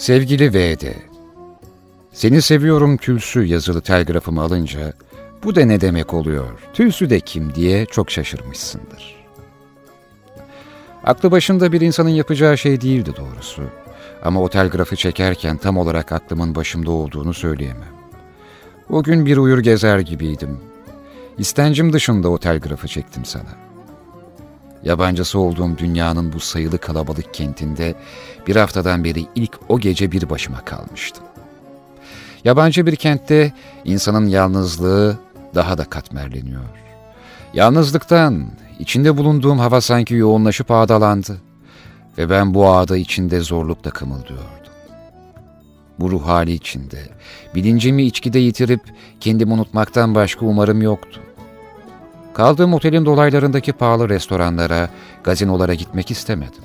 Sevgili V.D. Seni seviyorum tülsü yazılı telgrafımı alınca bu da ne demek oluyor, tülsü de kim diye çok şaşırmışsındır. Aklı başında bir insanın yapacağı şey değildi doğrusu. Ama o telgrafı çekerken tam olarak aklımın başımda olduğunu söyleyemem. O gün bir uyur gezer gibiydim. İstencim dışında o telgrafı çektim sana. Yabancısı olduğum dünyanın bu sayılı kalabalık kentinde bir haftadan beri ilk o gece bir başıma kalmıştım. Yabancı bir kentte insanın yalnızlığı daha da katmerleniyor. Yalnızlıktan içinde bulunduğum hava sanki yoğunlaşıp ağdalandı ve ben bu ağda içinde zorlukla kımıldıyordum. Bu ruh hali içinde bilincimi içkide yitirip kendimi unutmaktan başka umarım yoktu. Kaldığım otelin dolaylarındaki pahalı restoranlara, gazinolara gitmek istemedim.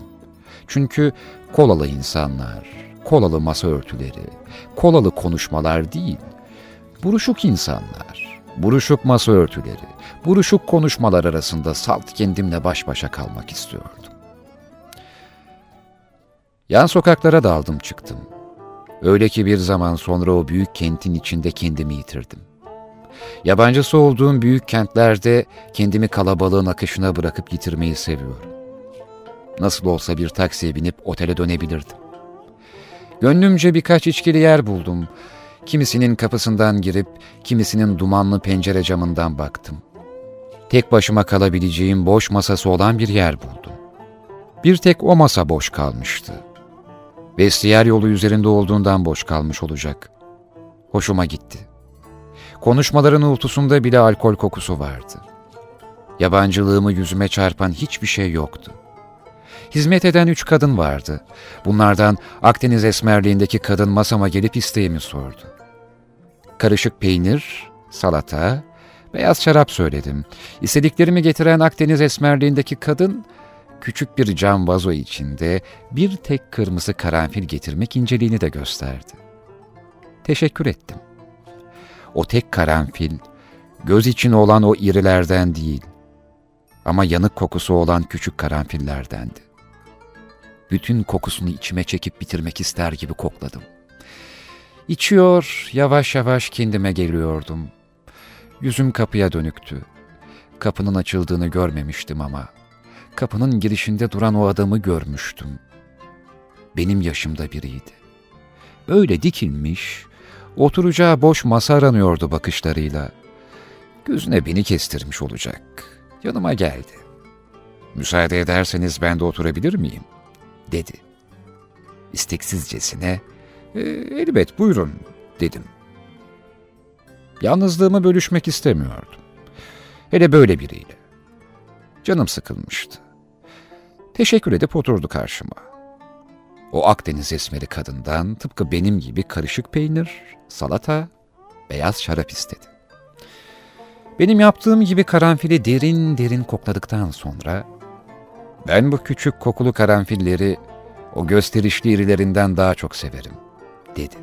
Çünkü kolalı insanlar, kolalı masa örtüleri, kolalı konuşmalar değil, buruşuk insanlar, buruşuk masa örtüleri, buruşuk konuşmalar arasında salt kendimle baş başa kalmak istiyordum. Yan sokaklara daldım çıktım. Öyle ki bir zaman sonra o büyük kentin içinde kendimi yitirdim. Yabancısı olduğum büyük kentlerde kendimi kalabalığın akışına bırakıp yitirmeyi seviyorum. Nasıl olsa bir taksiye binip otele dönebilirdim. Gönlümce birkaç içkili yer buldum. Kimisinin kapısından girip kimisinin dumanlı pencere camından baktım. Tek başıma kalabileceğim boş masası olan bir yer buldum. Bir tek o masa boş kalmıştı. Vestiyer yolu üzerinde olduğundan boş kalmış olacak. Hoşuma gitti. Konuşmaların ultusunda bile alkol kokusu vardı. Yabancılığımı yüzüme çarpan hiçbir şey yoktu. Hizmet eden üç kadın vardı. Bunlardan Akdeniz esmerliğindeki kadın masama gelip isteğimi sordu. Karışık peynir, salata, beyaz şarap söyledim. İstediklerimi getiren Akdeniz esmerliğindeki kadın, küçük bir cam vazo içinde bir tek kırmızı karanfil getirmek inceliğini de gösterdi. Teşekkür ettim. O tek karanfil, göz için olan o irilerden değil, ama yanık kokusu olan küçük karanfillerdendi. Bütün kokusunu içime çekip bitirmek ister gibi kokladım. İçiyor, yavaş yavaş kendime geliyordum. Yüzüm kapıya dönüktü. Kapının açıldığını görmemiştim ama kapının girişinde duran o adamı görmüştüm. Benim yaşımda biriydi. Öyle dikilmiş, oturacağı boş masa aranıyordu bakışlarıyla. Gözüne beni kestirmiş olacak. Yanıma geldi. Müsaade ederseniz ben de oturabilir miyim? dedi. İsteksizcesine, e, elbet buyurun dedim. Yalnızlığımı bölüşmek istemiyordum. Hele böyle biriyle. Canım sıkılmıştı. Teşekkür edip oturdu karşıma. O Akdeniz esmeri kadından tıpkı benim gibi karışık peynir, salata, beyaz şarap istedi. Benim yaptığım gibi karanfili derin derin kokladıktan sonra ben bu küçük kokulu karanfilleri o gösterişli irilerinden daha çok severim, dedi.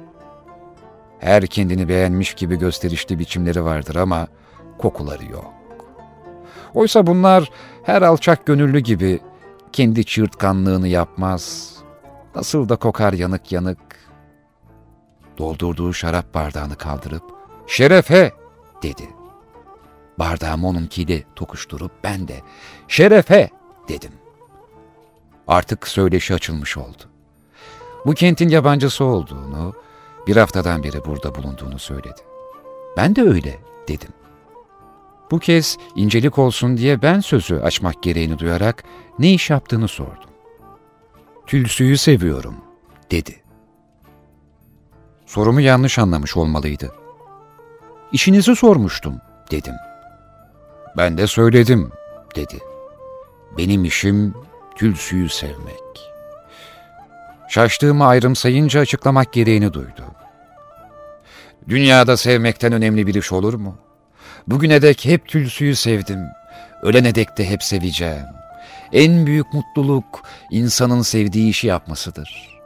Her kendini beğenmiş gibi gösterişli biçimleri vardır ama kokuları yok. Oysa bunlar her alçak gönüllü gibi kendi çığırtkanlığını yapmaz. Nasıl da kokar yanık yanık. Doldurduğu şarap bardağını kaldırıp, ''Şerefe!'' dedi. Bardağımı onunkiyle tokuşturup ben de şerefe dedim. Artık söyleşi açılmış oldu. Bu kentin yabancısı olduğunu, bir haftadan beri burada bulunduğunu söyledi. Ben de öyle dedim. Bu kez incelik olsun diye ben sözü açmak gereğini duyarak ne iş yaptığını sordum. Tülsüyü seviyorum, dedi. Sorumu yanlış anlamış olmalıydı. İşinizi sormuştum, dedim. Ben de söyledim, dedi. Benim işim tülsüyü sevmek. Şaştığımı ayrımsayınca açıklamak gereğini duydu. Dünyada sevmekten önemli bir iş olur mu? Bugüne dek hep tülsüyü sevdim. Ölene dek de hep seveceğim. En büyük mutluluk insanın sevdiği işi yapmasıdır.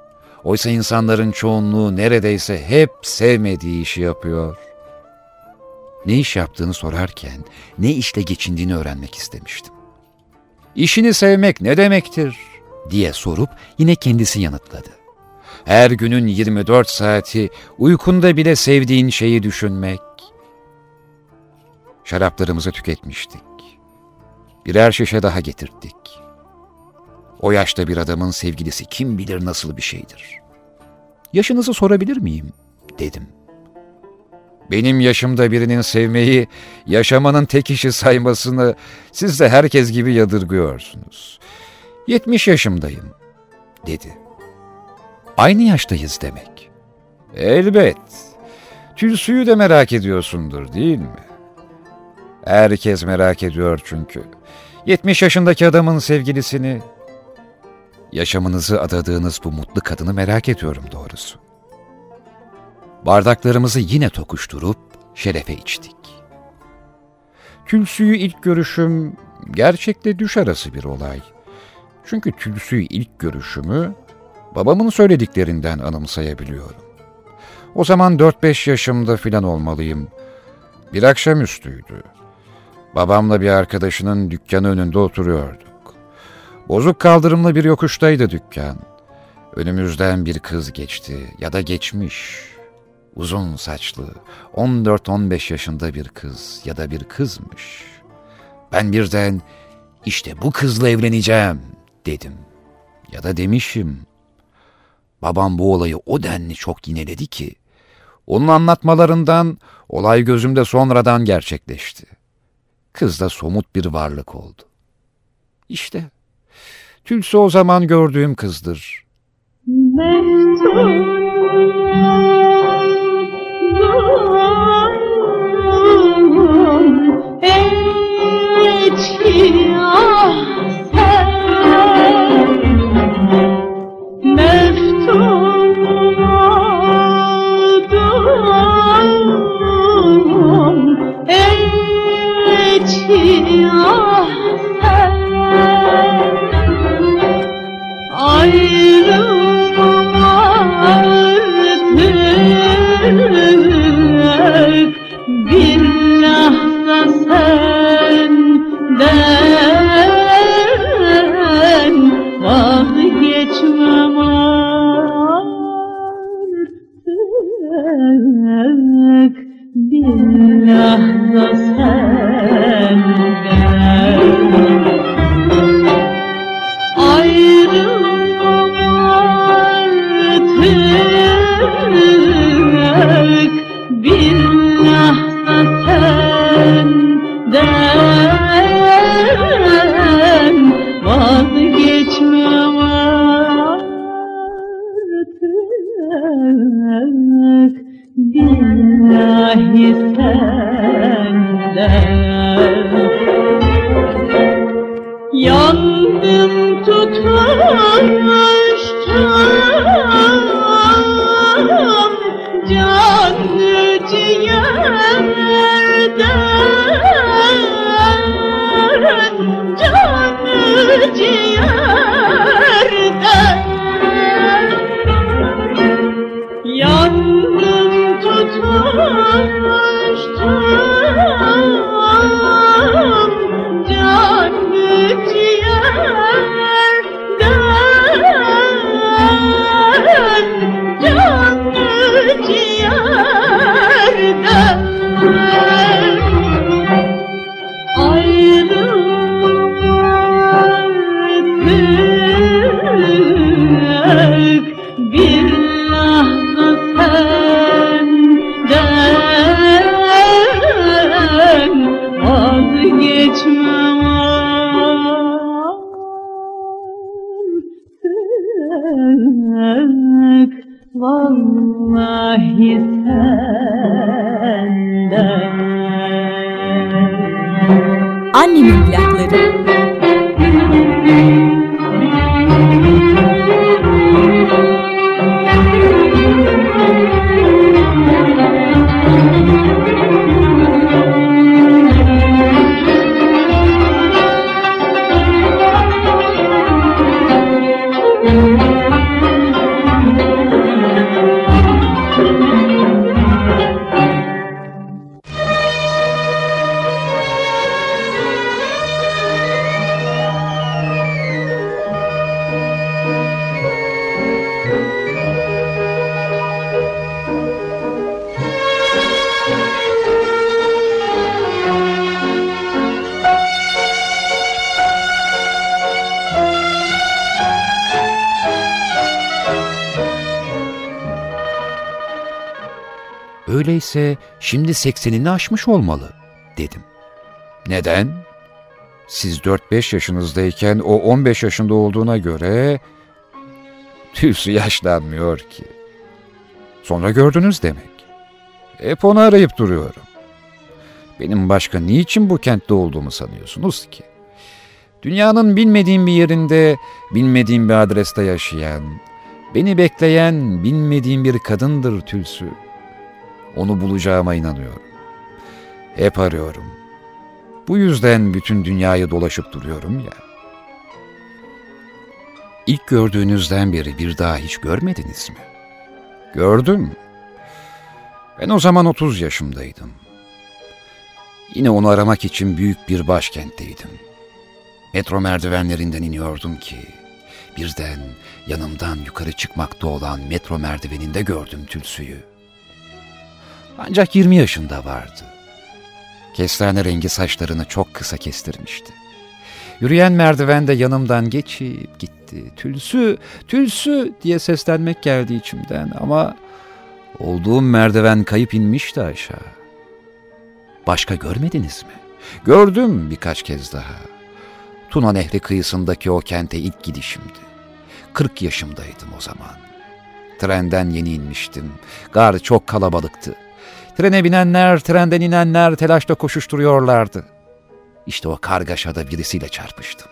Oysa insanların çoğunluğu neredeyse hep sevmediği işi yapıyor. Ne iş yaptığını sorarken ne işle geçindiğini öğrenmek istemiştim. İşini sevmek ne demektir diye sorup yine kendisi yanıtladı. Her günün 24 saati uykunda bile sevdiğin şeyi düşünmek. Şaraplarımızı tüketmiştik. Birer şişe daha getirttik. O yaşta bir adamın sevgilisi kim bilir nasıl bir şeydir. Yaşınızı sorabilir miyim? dedim. Benim yaşımda birinin sevmeyi, yaşamanın tek işi saymasını siz de herkes gibi yadırgıyorsunuz. Yetmiş yaşımdayım, dedi. Aynı yaştayız demek. Elbet. Tülsüyü de merak ediyorsundur değil mi? Herkes merak ediyor çünkü. Yetmiş yaşındaki adamın sevgilisini, yaşamınızı adadığınız bu mutlu kadını merak ediyorum doğrusu. Bardaklarımızı yine tokuşturup şerefe içtik. Tülsüyü ilk görüşüm gerçekle düş arası bir olay. Çünkü tülsüyü ilk görüşümü babamın söylediklerinden anımsayabiliyorum. O zaman 4-5 yaşımda filan olmalıyım. Bir akşamüstüydü. Babamla bir arkadaşının dükkanı önünde oturuyorduk. Bozuk kaldırımlı bir yokuştaydı dükkan. Önümüzden bir kız geçti ya da geçmiş. Uzun saçlı, 14-15 yaşında bir kız ya da bir kızmış. Ben birden işte bu kızla evleneceğim dedim. Ya da demişim. Babam bu olayı o denli çok yineledi ki, onun anlatmalarından olay gözümde sonradan gerçekleşti. Kız da somut bir varlık oldu. İşte, Tülsü o zaman gördüğüm kızdır. Mektup bir 啊。Öyleyse şimdi seksenini aşmış olmalı dedim. Neden? Siz 4-5 yaşınızdayken o 15 yaşında olduğuna göre tüsü yaşlanmıyor ki. Sonra gördünüz demek. Hep onu arayıp duruyorum. Benim başka niçin bu kentte olduğumu sanıyorsunuz ki? Dünyanın bilmediğim bir yerinde, bilmediğim bir adreste yaşayan, beni bekleyen bilmediğim bir kadındır Tülsü. Onu bulacağıma inanıyorum. Hep arıyorum. Bu yüzden bütün dünyayı dolaşıp duruyorum ya. İlk gördüğünüzden beri bir daha hiç görmediniz mi? Gördüm. Ben o zaman 30 yaşımdaydım. Yine onu aramak için büyük bir başkentteydim. Metro merdivenlerinden iniyordum ki birden yanımdan yukarı çıkmakta olan metro merdiveninde gördüm Tülsü'yü. Ancak 20 yaşında vardı. Kestane rengi saçlarını çok kısa kestirmişti. Yürüyen merdivende yanımdan geçip gitti. Tülsü, tülsü diye seslenmek geldi içimden ama olduğum merdiven kayıp inmişti aşağı. Başka görmediniz mi? Gördüm birkaç kez daha. Tuna Nehri kıyısındaki o kente ilk gidişimdi. 40 yaşımdaydım o zaman. Trenden yeni inmiştim. Gar çok kalabalıktı. Trene binenler, trenden inenler telaşla koşuşturuyorlardı. İşte o kargaşada birisiyle çarpıştım.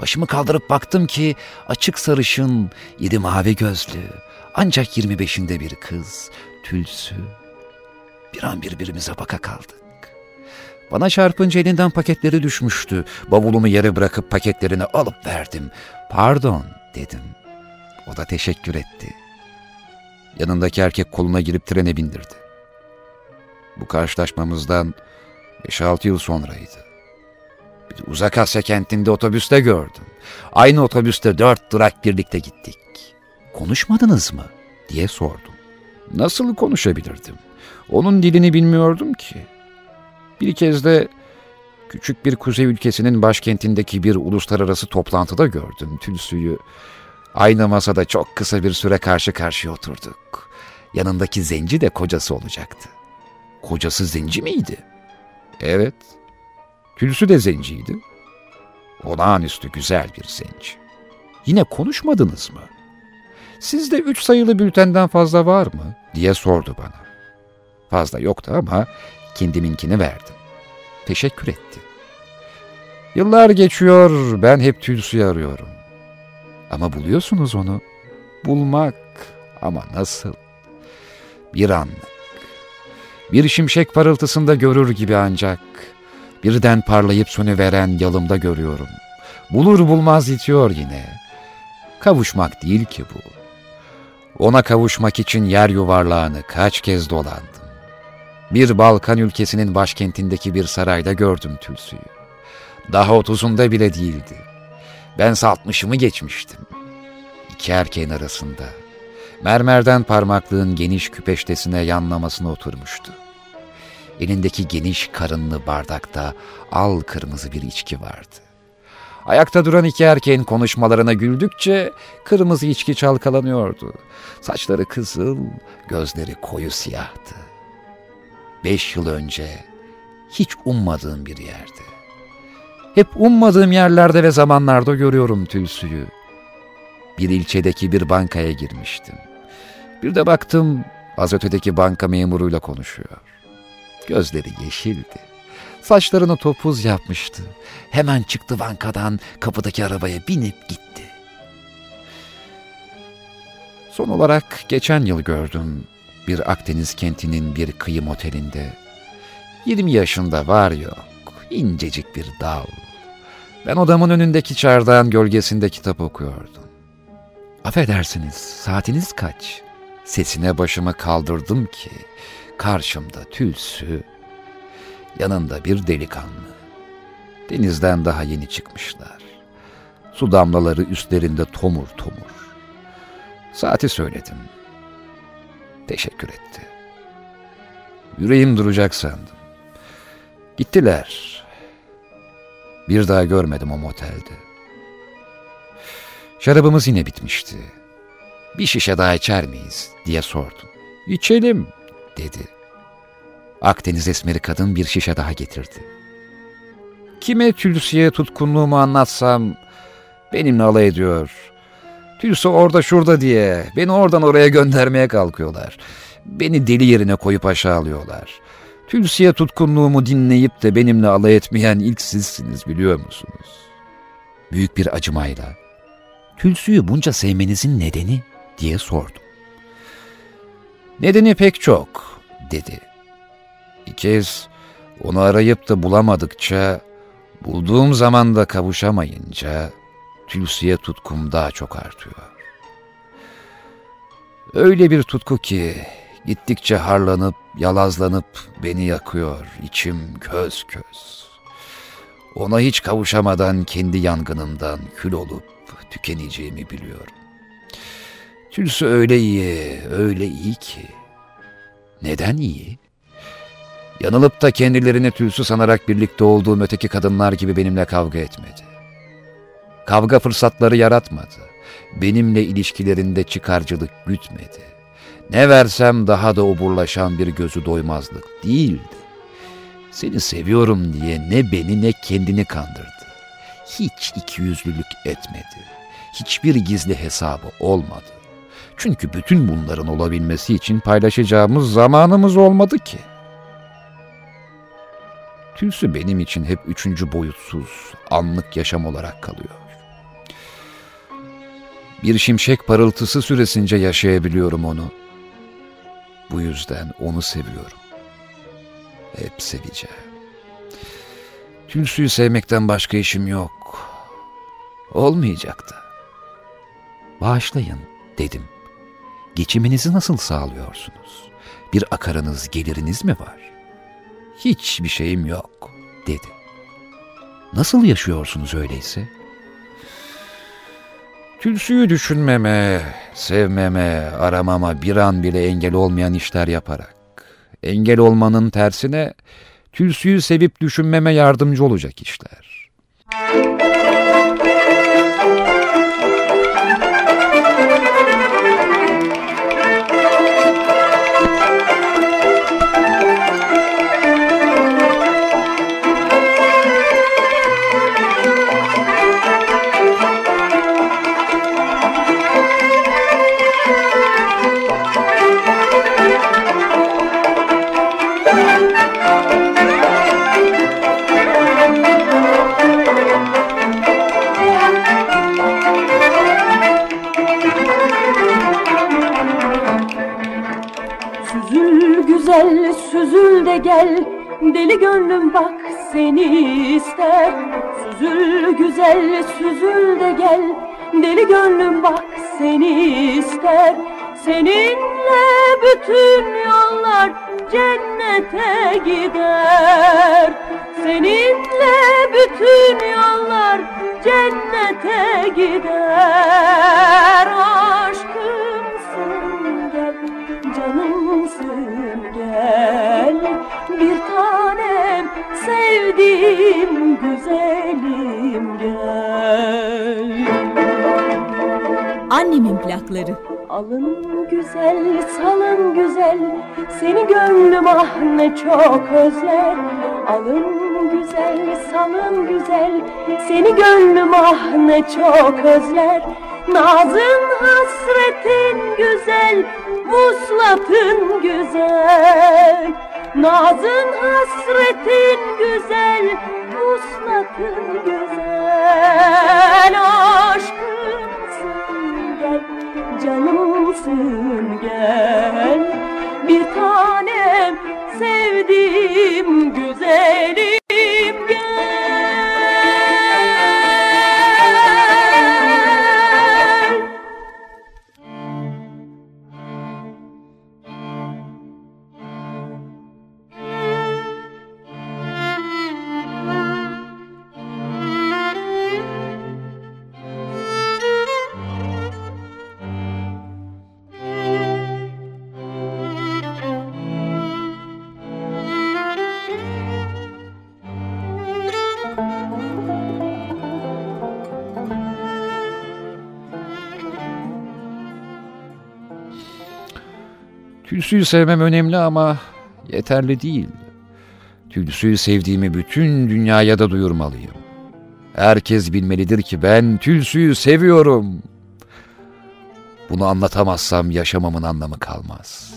Başımı kaldırıp baktım ki açık sarışın, iri mavi gözlü, ancak 25'inde bir kız, tülsü. Bir an birbirimize baka kaldık. Bana çarpınca elinden paketleri düşmüştü. Bavulumu yere bırakıp paketlerini alıp verdim. Pardon dedim. O da teşekkür etti. Yanındaki erkek koluna girip trene bindirdi. Bu karşılaşmamızdan 5-6 yıl sonraydı. Bir uzak Asya kentinde otobüste gördüm. Aynı otobüste dört durak birlikte gittik. Konuşmadınız mı? diye sordum. Nasıl konuşabilirdim? Onun dilini bilmiyordum ki. Bir kez de küçük bir kuzey ülkesinin başkentindeki bir uluslararası toplantıda gördüm Tülsü'yü. Aynı masada çok kısa bir süre karşı karşıya oturduk. Yanındaki zenci de kocası olacaktı. Kocası zenci miydi? Evet. Tülsü de zenciydi. Olağanüstü güzel bir zenci. Yine konuşmadınız mı? Sizde üç sayılı bültenden fazla var mı? diye sordu bana. Fazla yoktu ama kendiminkini verdim. Teşekkür etti. Yıllar geçiyor, ben hep Tülsü'yü arıyorum. Ama buluyorsunuz onu. Bulmak ama nasıl? Bir anlık. Bir şimşek parıltısında görür gibi ancak. Birden parlayıp sönüveren yalımda görüyorum. Bulur bulmaz itiyor yine. Kavuşmak değil ki bu. Ona kavuşmak için yer yuvarlağını kaç kez dolandım. Bir Balkan ülkesinin başkentindeki bir sarayda gördüm Tülsü'yü. Daha otuzunda bile değildi. Ben altmışımı geçmiştim. İki erkeğin arasında. Mermerden parmaklığın geniş küpeştesine yanlamasına oturmuştu. Elindeki geniş karınlı bardakta al kırmızı bir içki vardı. Ayakta duran iki erkeğin konuşmalarına güldükçe kırmızı içki çalkalanıyordu. Saçları kızıl, gözleri koyu siyahtı. Beş yıl önce hiç ummadığım bir yerde. Hep ummadığım yerlerde ve zamanlarda görüyorum tülsüyü. Bir ilçedeki bir bankaya girmiştim. Bir de baktım az ötedeki banka memuruyla konuşuyor. Gözleri yeşildi. Saçlarını topuz yapmıştı. Hemen çıktı bankadan kapıdaki arabaya binip gitti. Son olarak geçen yıl gördüm bir Akdeniz kentinin bir kıyı motelinde. 20 yaşında var yok, incecik bir dal. Ben odamın önündeki çardağın gölgesinde kitap okuyordum. Affedersiniz, saatiniz kaç? Sesine başımı kaldırdım ki karşımda tülsü, yanında bir delikanlı. Denizden daha yeni çıkmışlar. Su damlaları üstlerinde tomur tomur. Saati söyledim. Teşekkür etti. Yüreğim duracak sandım. Gittiler. Bir daha görmedim o motelde. Şarabımız yine bitmişti. Bir şişe daha içer miyiz diye sordum. İçelim dedi. Akdeniz esmeri kadın bir şişe daha getirdi. Kime Tülsi'ye tutkunluğumu anlatsam benimle alay ediyor. Tülsi orada şurada diye beni oradan oraya göndermeye kalkıyorlar. Beni deli yerine koyup aşağılıyorlar. Tülsi'ye tutkunluğumu dinleyip de benimle alay etmeyen ilk sizsiniz biliyor musunuz? Büyük bir acımayla Tülsü'yü bunca sevmenizin nedeni diye sordum. Nedeni pek çok dedi. Bir kez onu arayıp da bulamadıkça, bulduğum zaman da kavuşamayınca Tülsi'ye tutkum daha çok artıyor. Öyle bir tutku ki gittikçe harlanıp, yalazlanıp beni yakıyor, içim köz köz. Ona hiç kavuşamadan kendi yangınımdan kül olup tükeneceğimi biliyorum. Tülsü öyle iyi, öyle iyi ki. Neden iyi? Yanılıp da kendilerini tülsü sanarak birlikte olduğum öteki kadınlar gibi benimle kavga etmedi. Kavga fırsatları yaratmadı. Benimle ilişkilerinde çıkarcılık gütmedi. Ne versem daha da oburlaşan bir gözü doymazlık değildi. Seni seviyorum diye ne beni ne kendini kandırdı. Hiç ikiyüzlülük etmedi. Hiçbir gizli hesabı olmadı. Çünkü bütün bunların olabilmesi için paylaşacağımız zamanımız olmadı ki. Tülsü benim için hep üçüncü boyutsuz, anlık yaşam olarak kalıyor. Bir şimşek parıltısı süresince yaşayabiliyorum onu. Bu yüzden onu seviyorum. Hep seveceğim. Tülsü'yü sevmekten başka işim yok. Olmayacak da. Bağışlayın dedim. Geçiminizi nasıl sağlıyorsunuz? Bir akarınız, geliriniz mi var? Hiçbir şeyim yok dedi. Nasıl yaşıyorsunuz öyleyse? Tülsüyü düşünmeme, sevmeme, aramama bir an bile engel olmayan işler yaparak, engel olmanın tersine tülsüyü sevip düşünmeme yardımcı olacak işler. Süzül de gel Deli gönlüm bak seni ister. Süzül güzel süzül de gel Deli gönlüm bak seni ister. Seninle bütün yollar cennete gider. Seninle bütün yollar cennete gider. Aşkımsın gel canımsın gel Bir tanem sevdiğim güzelim gel Annemin plakları. Alın güzel, salın güzel, seni gönlüm ah ne çok özler. Alın güzel, salın güzel, seni gönlüm ah ne çok özler. Nazın hasretin güzel, vuslatın güzel. Nazın hasretin güzel, vuslatın güzel. Tülsü'yü sevmem önemli ama yeterli değil. Tülsü'yü sevdiğimi bütün dünyaya da duyurmalıyım. Herkes bilmelidir ki ben Tülsü'yü seviyorum. Bunu anlatamazsam yaşamamın anlamı kalmaz.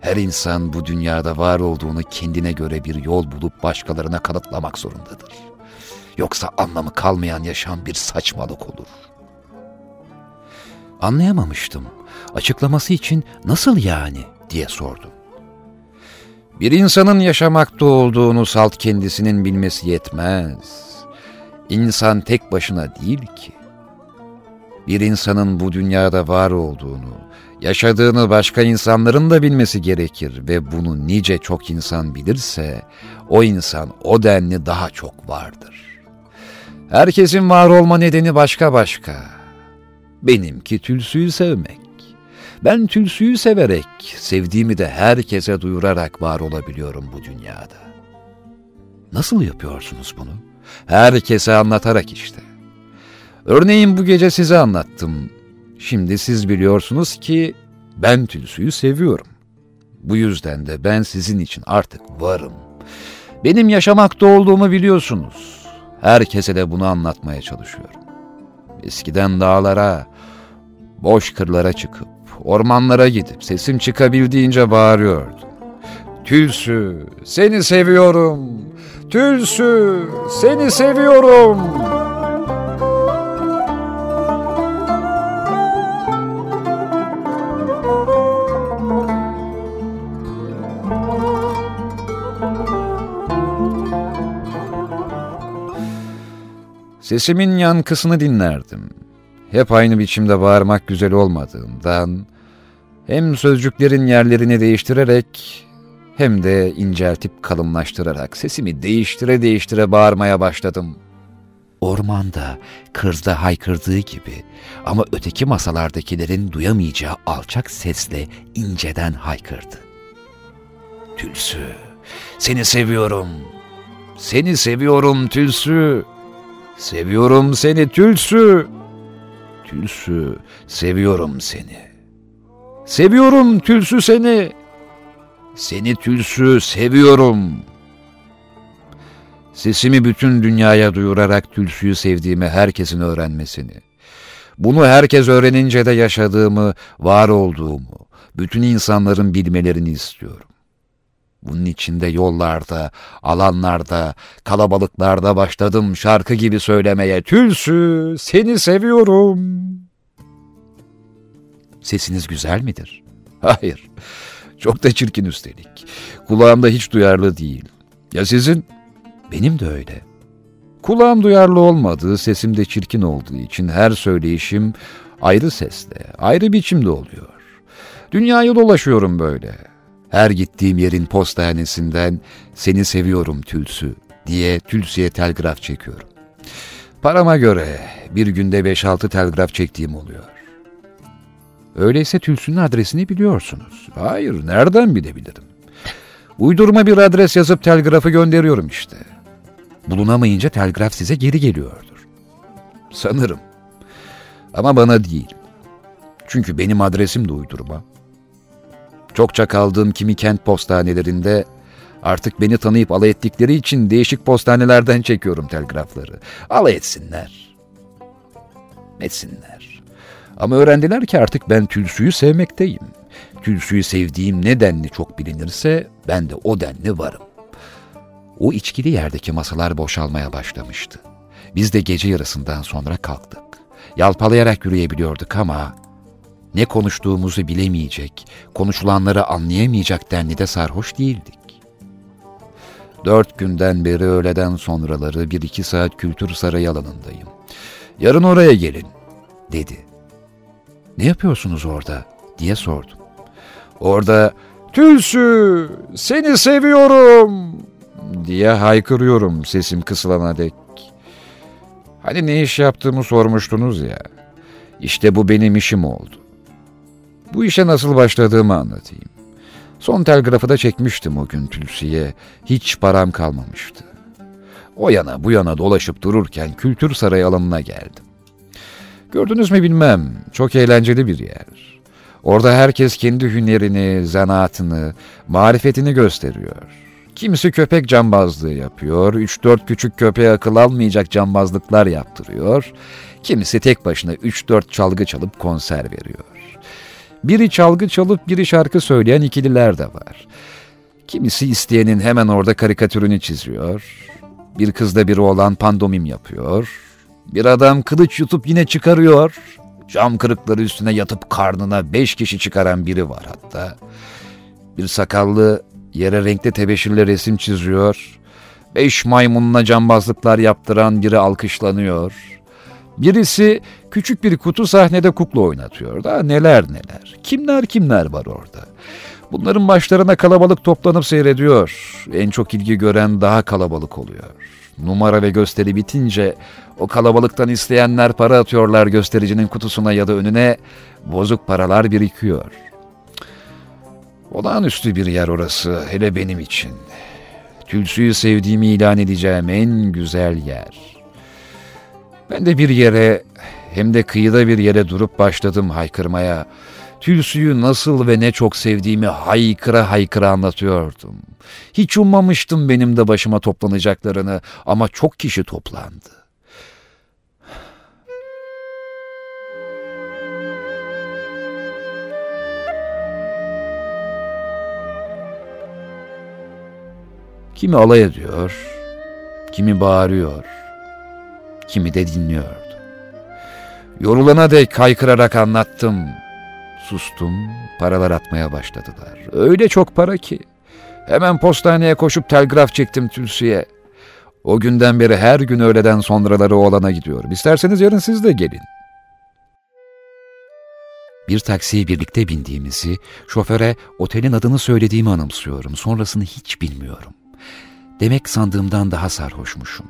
Her insan bu dünyada var olduğunu kendine göre bir yol bulup başkalarına kanıtlamak zorundadır. Yoksa anlamı kalmayan yaşam bir saçmalık olur. Anlayamamıştım. Açıklaması için nasıl yani diye sordum. Bir insanın yaşamakta olduğunu salt kendisinin bilmesi yetmez. İnsan tek başına değil ki. Bir insanın bu dünyada var olduğunu, yaşadığını başka insanların da bilmesi gerekir ve bunu nice çok insan bilirse o insan o denli daha çok vardır. Herkesin var olma nedeni başka başka. Benimki tülsüyü sevmek. Ben tülsüyü severek, sevdiğimi de herkese duyurarak var olabiliyorum bu dünyada. Nasıl yapıyorsunuz bunu? Herkese anlatarak işte. Örneğin bu gece size anlattım. Şimdi siz biliyorsunuz ki ben tülsüyü seviyorum. Bu yüzden de ben sizin için artık varım. Benim yaşamakta olduğumu biliyorsunuz. Herkese de bunu anlatmaya çalışıyorum. Eskiden dağlara, boş kırlara çıkıp, ormanlara gidip sesim çıkabildiğince bağırıyordum. Tülsü, seni seviyorum. Tülsü, seni seviyorum. Sesimin yankısını dinlerdim. Hep aynı biçimde bağırmak güzel olmadığından hem sözcüklerin yerlerini değiştirerek hem de inceltip kalınlaştırarak sesimi değiştire değiştire bağırmaya başladım. Ormanda, kırzda haykırdığı gibi ama öteki masalardakilerin duyamayacağı alçak sesle inceden haykırdı. Tülsü, seni seviyorum. Seni seviyorum Tülsü. Seviyorum seni Tülsü. Tülsü, seviyorum seni. Seviyorum Tülsü seni. Seni Tülsü seviyorum. Sesimi bütün dünyaya duyurarak Tülsü'yü sevdiğimi herkesin öğrenmesini. Bunu herkes öğrenince de yaşadığımı, var olduğumu, bütün insanların bilmelerini istiyorum. Bunun içinde yollarda, alanlarda, kalabalıklarda başladım şarkı gibi söylemeye. Tülsü, seni seviyorum. Sesiniz güzel midir? Hayır, çok da çirkin üstelik. Kulağımda hiç duyarlı değil. Ya sizin? Benim de öyle. Kulağım duyarlı olmadığı, sesim de çirkin olduğu için her söyleyişim ayrı sesle, ayrı biçimde oluyor. Dünyayı dolaşıyorum böyle. Her gittiğim yerin postanesinden seni seviyorum Tülsü diye Tülsü'ye telgraf çekiyorum. Parama göre bir günde 5-6 telgraf çektiğim oluyor. Öyleyse Tülsü'nün adresini biliyorsunuz. Hayır, nereden bilebilirim? Uydurma bir adres yazıp telgrafı gönderiyorum işte. Bulunamayınca telgraf size geri geliyordur. Sanırım. Ama bana değil. Çünkü benim adresim de uydurma. Çokça kaldığım kimi kent postanelerinde artık beni tanıyıp alay ettikleri için değişik postanelerden çekiyorum telgrafları. Alay etsinler. Etsinler. Ama öğrendiler ki artık ben tülsüyü sevmekteyim. Tülsüyü sevdiğim ne denli çok bilinirse ben de o denli varım. O içkili yerdeki masalar boşalmaya başlamıştı. Biz de gece yarısından sonra kalktık. Yalpalayarak yürüyebiliyorduk ama ne konuştuğumuzu bilemeyecek, konuşulanları anlayamayacak denli de sarhoş değildik. Dört günden beri öğleden sonraları bir iki saat kültür sarayı alanındayım. Yarın oraya gelin, dedi. Ne yapıyorsunuz orada, diye sordum. Orada, Tülsü, seni seviyorum, diye haykırıyorum sesim kısılana dek. Hani ne iş yaptığımı sormuştunuz ya. İşte bu benim işim oldu. Bu işe nasıl başladığımı anlatayım. Son telgrafı da çekmiştim o gün Tülsi'ye. Hiç param kalmamıştı. O yana bu yana dolaşıp dururken kültür sarayı alanına geldim. Gördünüz mü bilmem, çok eğlenceli bir yer. Orada herkes kendi hünerini, zanaatını, marifetini gösteriyor. Kimisi köpek cambazlığı yapıyor, üç dört küçük köpeğe akıl almayacak cambazlıklar yaptırıyor. Kimisi tek başına üç dört çalgı çalıp konser veriyor. Biri çalgı çalıp biri şarkı söyleyen ikililer de var. Kimisi isteyenin hemen orada karikatürünü çiziyor. Bir kızda biri olan pandomim yapıyor. Bir adam kılıç yutup yine çıkarıyor. Cam kırıkları üstüne yatıp karnına beş kişi çıkaran biri var hatta. Bir sakallı yere renkli tebeşirle resim çiziyor. Beş maymunla cambazlıklar yaptıran biri alkışlanıyor. Birisi küçük bir kutu sahnede kukla oynatıyor. Daha neler neler. Kimler kimler var orada. Bunların başlarına kalabalık toplanıp seyrediyor. En çok ilgi gören daha kalabalık oluyor. Numara ve gösteri bitince o kalabalıktan isteyenler para atıyorlar göstericinin kutusuna ya da önüne bozuk paralar birikiyor. Olağanüstü bir yer orası hele benim için. Tülsüyü sevdiğimi ilan edeceğim en güzel yer. Ben de bir yere hem de kıyıda bir yere durup başladım haykırmaya. Tülsüyü nasıl ve ne çok sevdiğimi haykıra haykıra anlatıyordum. Hiç ummamıştım benim de başıma toplanacaklarını ama çok kişi toplandı. Kimi alay ediyor, kimi bağırıyor, kimi de dinliyordu. Yorulana dek kaykırarak anlattım. Sustum, paralar atmaya başladılar. Öyle çok para ki. Hemen postaneye koşup telgraf çektim Tülsü'ye. O günden beri her gün öğleden sonraları oğlana gidiyorum. İsterseniz yarın siz de gelin. Bir taksiye birlikte bindiğimizi, şoföre otelin adını söylediğimi anımsıyorum. Sonrasını hiç bilmiyorum. Demek sandığımdan daha sarhoşmuşum.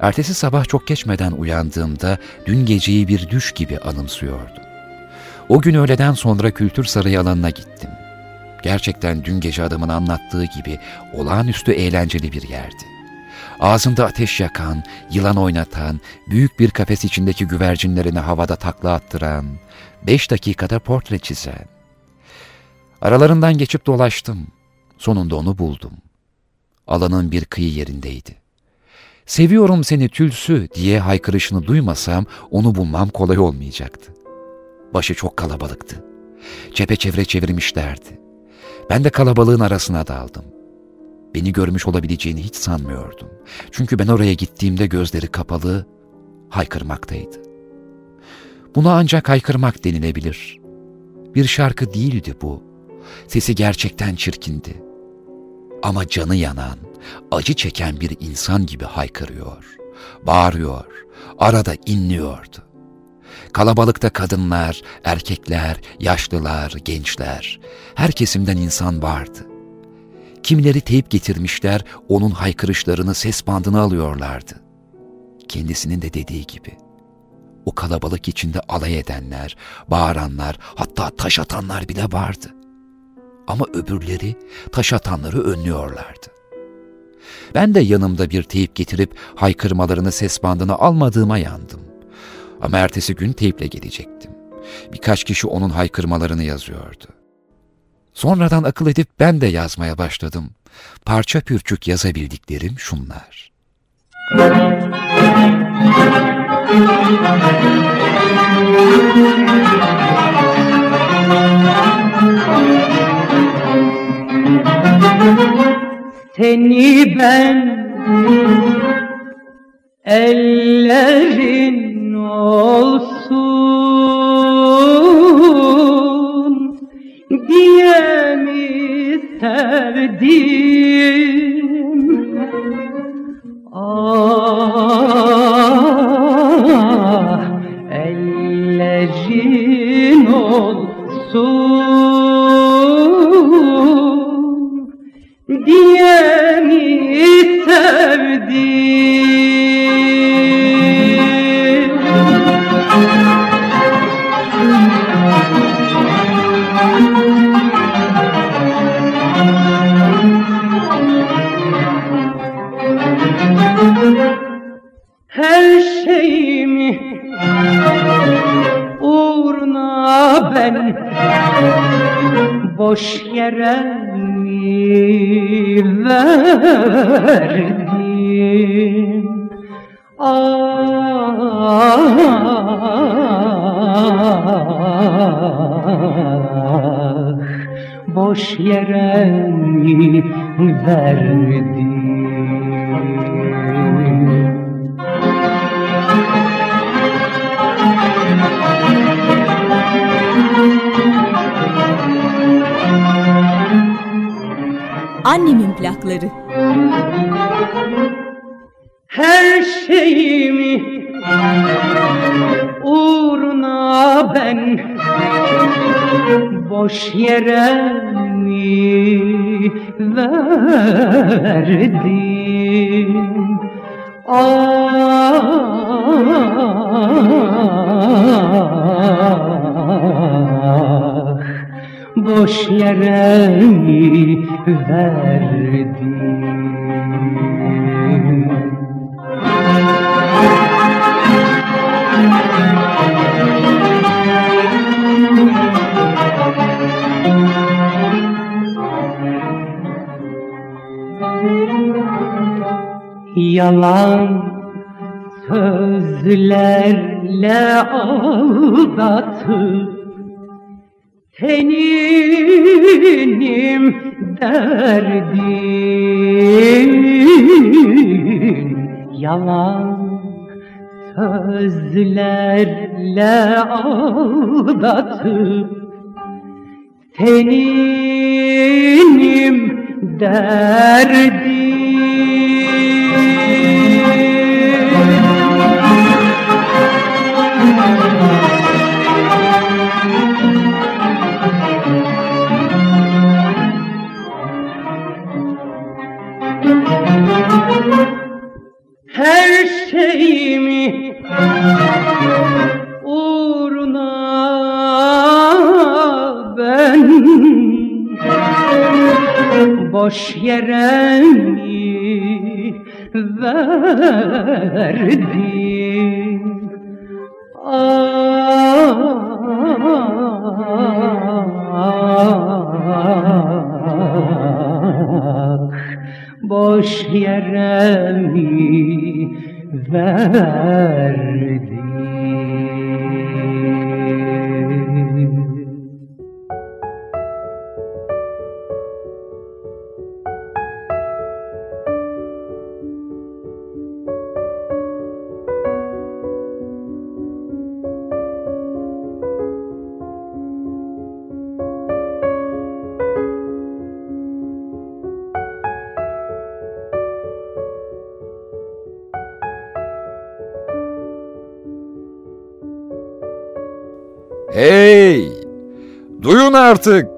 Ertesi sabah çok geçmeden uyandığımda dün geceyi bir düş gibi anımsıyordum. O gün öğleden sonra kültür sarayı alanına gittim. Gerçekten dün gece adamın anlattığı gibi olağanüstü eğlenceli bir yerdi. Ağzında ateş yakan, yılan oynatan, büyük bir kafes içindeki güvercinlerini havada takla attıran, beş dakikada portre çizen. Aralarından geçip dolaştım. Sonunda onu buldum. Alanın bir kıyı yerindeydi. Seviyorum seni tülsü diye haykırışını duymasam onu bulmam kolay olmayacaktı. Başı çok kalabalıktı. Çepeçevre çevirmişlerdi. Ben de kalabalığın arasına daldım. Beni görmüş olabileceğini hiç sanmıyordum. Çünkü ben oraya gittiğimde gözleri kapalı, haykırmaktaydı. Buna ancak haykırmak denilebilir. Bir şarkı değildi bu. Sesi gerçekten çirkindi. Ama canı yanan, acı çeken bir insan gibi haykırıyor, bağırıyor, arada inliyordu. Kalabalıkta kadınlar, erkekler, yaşlılar, gençler, her kesimden insan vardı. Kimileri teyip getirmişler, onun haykırışlarını ses bandına alıyorlardı. Kendisinin de dediği gibi. O kalabalık içinde alay edenler, bağıranlar, hatta taş atanlar bile vardı. Ama öbürleri taş atanları önlüyorlardı. Ben de yanımda bir teyip getirip haykırmalarını ses bandına almadığıma yandım. Ama ertesi gün teyple gelecektim. Birkaç kişi onun haykırmalarını yazıyordu. Sonradan akıl edip ben de yazmaya başladım. Parça pürçük yazabildiklerim şunlar. Seni ben ellerin olsun diye mi sevdim Ah ellerin olsun diye mi sevdim boş yere mi verdim Ah boş yere mi verdim Annemin plakları. Her şeyimi uğruna ben boş yere mi verdim? Ah, boş yere mi verdim? Yalan sözlerle aldatıp Teninim derdin. Yalan sözlerle aldatıp Teninim derdin boş yere mi verdim? Ah, boş yere mi verdim? Artık!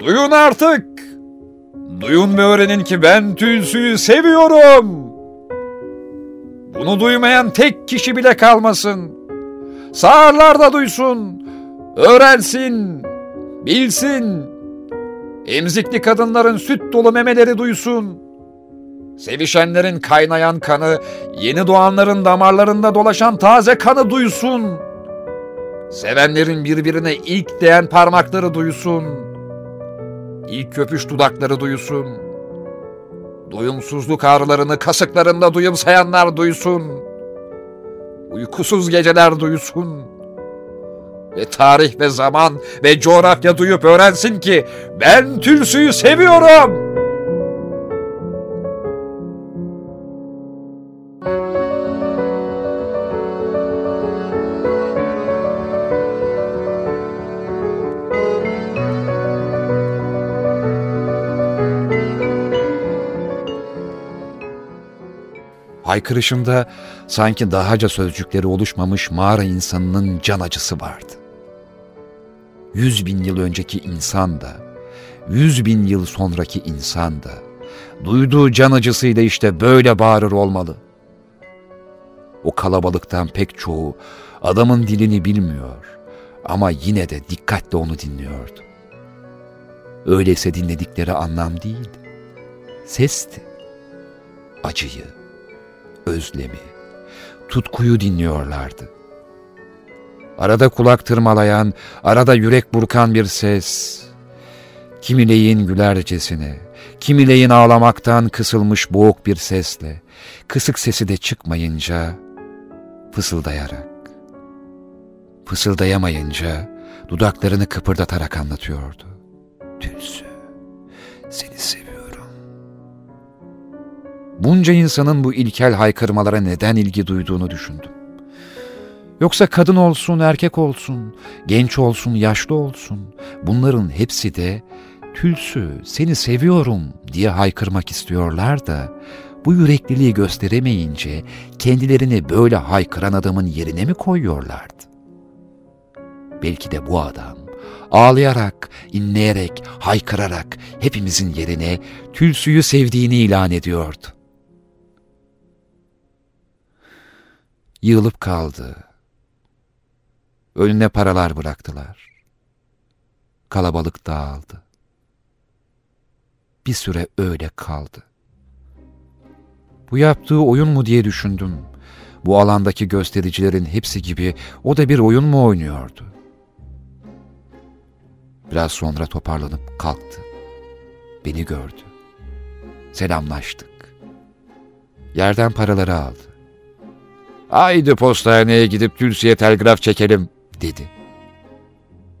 Duyun artık! Duyun ve öğrenin ki ben tülsüyü seviyorum! Bunu duymayan tek kişi bile kalmasın. Sağırlar da duysun, öğrensin, bilsin. Emzikli kadınların süt dolu memeleri duysun. Sevişenlerin kaynayan kanı, yeni doğanların damarlarında dolaşan taze kanı duysun. Sevenlerin birbirine ilk değen parmakları duysun. İlk köpüş dudakları duysun. Doyumsuzluk ağrılarını kasıklarında duyumsayanlar duysun. Uykusuz geceler duysun. Ve tarih ve zaman ve coğrafya duyup öğrensin ki ben Tülsü'yü seviyorum.'' Haykırışımda sanki dahaca sözcükleri oluşmamış mağara insanının can acısı vardı. Yüz bin yıl önceki insan da, yüz bin yıl sonraki insan da, duyduğu can acısıyla işte böyle bağırır olmalı. O kalabalıktan pek çoğu adamın dilini bilmiyor ama yine de dikkatle onu dinliyordu. Öyleyse dinledikleri anlam değil, sesti, acıyı, özlemi, tutkuyu dinliyorlardı. Arada kulak tırmalayan, arada yürek burkan bir ses, kimileyin gülercesine, kimileyin ağlamaktan kısılmış boğuk bir sesle, kısık sesi de çıkmayınca fısıldayarak, fısıldayamayınca dudaklarını kıpırdatarak anlatıyordu. Tülsü, seni seviyorum. Bunca insanın bu ilkel haykırmalara neden ilgi duyduğunu düşündüm. Yoksa kadın olsun, erkek olsun, genç olsun, yaşlı olsun, bunların hepsi de Tülsü, seni seviyorum diye haykırmak istiyorlar da, bu yürekliliği gösteremeyince kendilerini böyle haykıran adamın yerine mi koyuyorlardı? Belki de bu adam ağlayarak, inleyerek, haykırarak hepimizin yerine Tülsü'yü sevdiğini ilan ediyordu. Yığılıp kaldı. Önüne paralar bıraktılar. Kalabalık dağıldı. Bir süre öyle kaldı. Bu yaptığı oyun mu diye düşündüm. Bu alandaki göstericilerin hepsi gibi o da bir oyun mu oynuyordu? Biraz sonra toparlanıp kalktı. Beni gördü. Selamlaştık. Yerden paraları aldı. Haydi postaneye gidip Tülsi'ye telgraf çekelim dedi.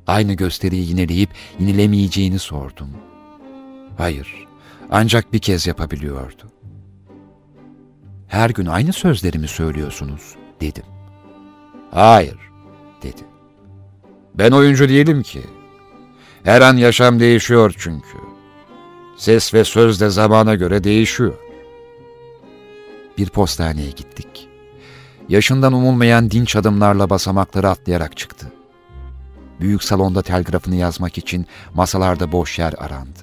Aynı gösteriyi yineleyip yinilemeyeceğini sordum. Hayır, ancak bir kez yapabiliyordu. Her gün aynı sözleri mi söylüyorsunuz dedim. Hayır dedi. Ben oyuncu değilim ki. Her an yaşam değişiyor çünkü. Ses ve söz de zamana göre değişiyor. Bir postaneye gittik yaşından umulmayan dinç adımlarla basamakları atlayarak çıktı. Büyük salonda telgrafını yazmak için masalarda boş yer arandı.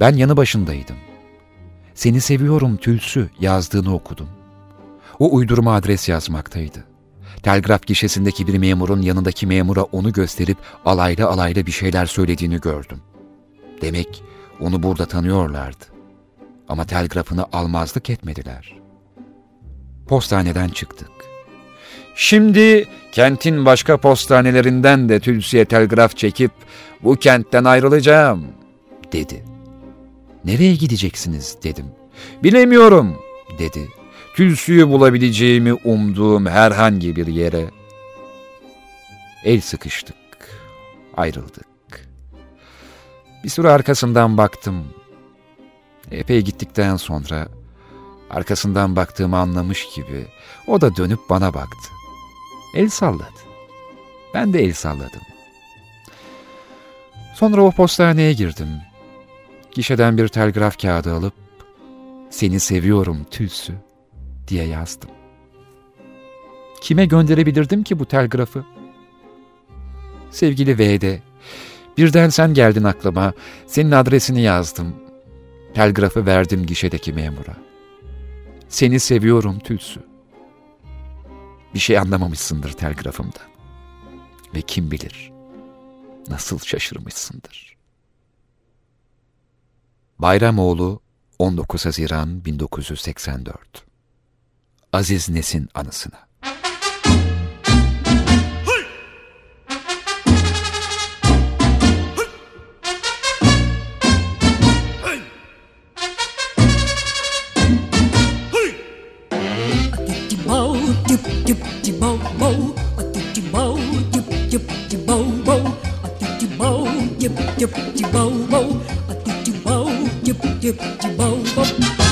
Ben yanı başındaydım. Seni seviyorum Tülsü yazdığını okudum. O uydurma adres yazmaktaydı. Telgraf gişesindeki bir memurun yanındaki memura onu gösterip alaylı alaylı bir şeyler söylediğini gördüm. Demek onu burada tanıyorlardı. Ama telgrafını almazlık etmediler.'' Postaneden çıktık. Şimdi kentin başka postanelerinden de Tülsi'ye telgraf çekip bu kentten ayrılacağım dedi. Nereye gideceksiniz dedim. Bilemiyorum dedi. Tülsü'yü bulabileceğimi umduğum herhangi bir yere. El sıkıştık. Ayrıldık. Bir süre arkasından baktım. Epey gittikten sonra Arkasından baktığımı anlamış gibi o da dönüp bana baktı. El salladı. Ben de el salladım. Sonra o postaneye girdim. Gişeden bir telgraf kağıdı alıp seni seviyorum Tülsü diye yazdım. Kime gönderebilirdim ki bu telgrafı? Sevgili V'de, birden sen geldin aklıma, senin adresini yazdım. Telgrafı verdim gişedeki memura. Seni seviyorum Tülsü. Bir şey anlamamışsındır telgrafımda. Ve kim bilir nasıl şaşırmışsındır. Bayramoğlu 19 Haziran 1984 Aziz Nesin anısına dip, dip, bo, bo, a dip, dip, bo, dip, dip, dip, bo, bo.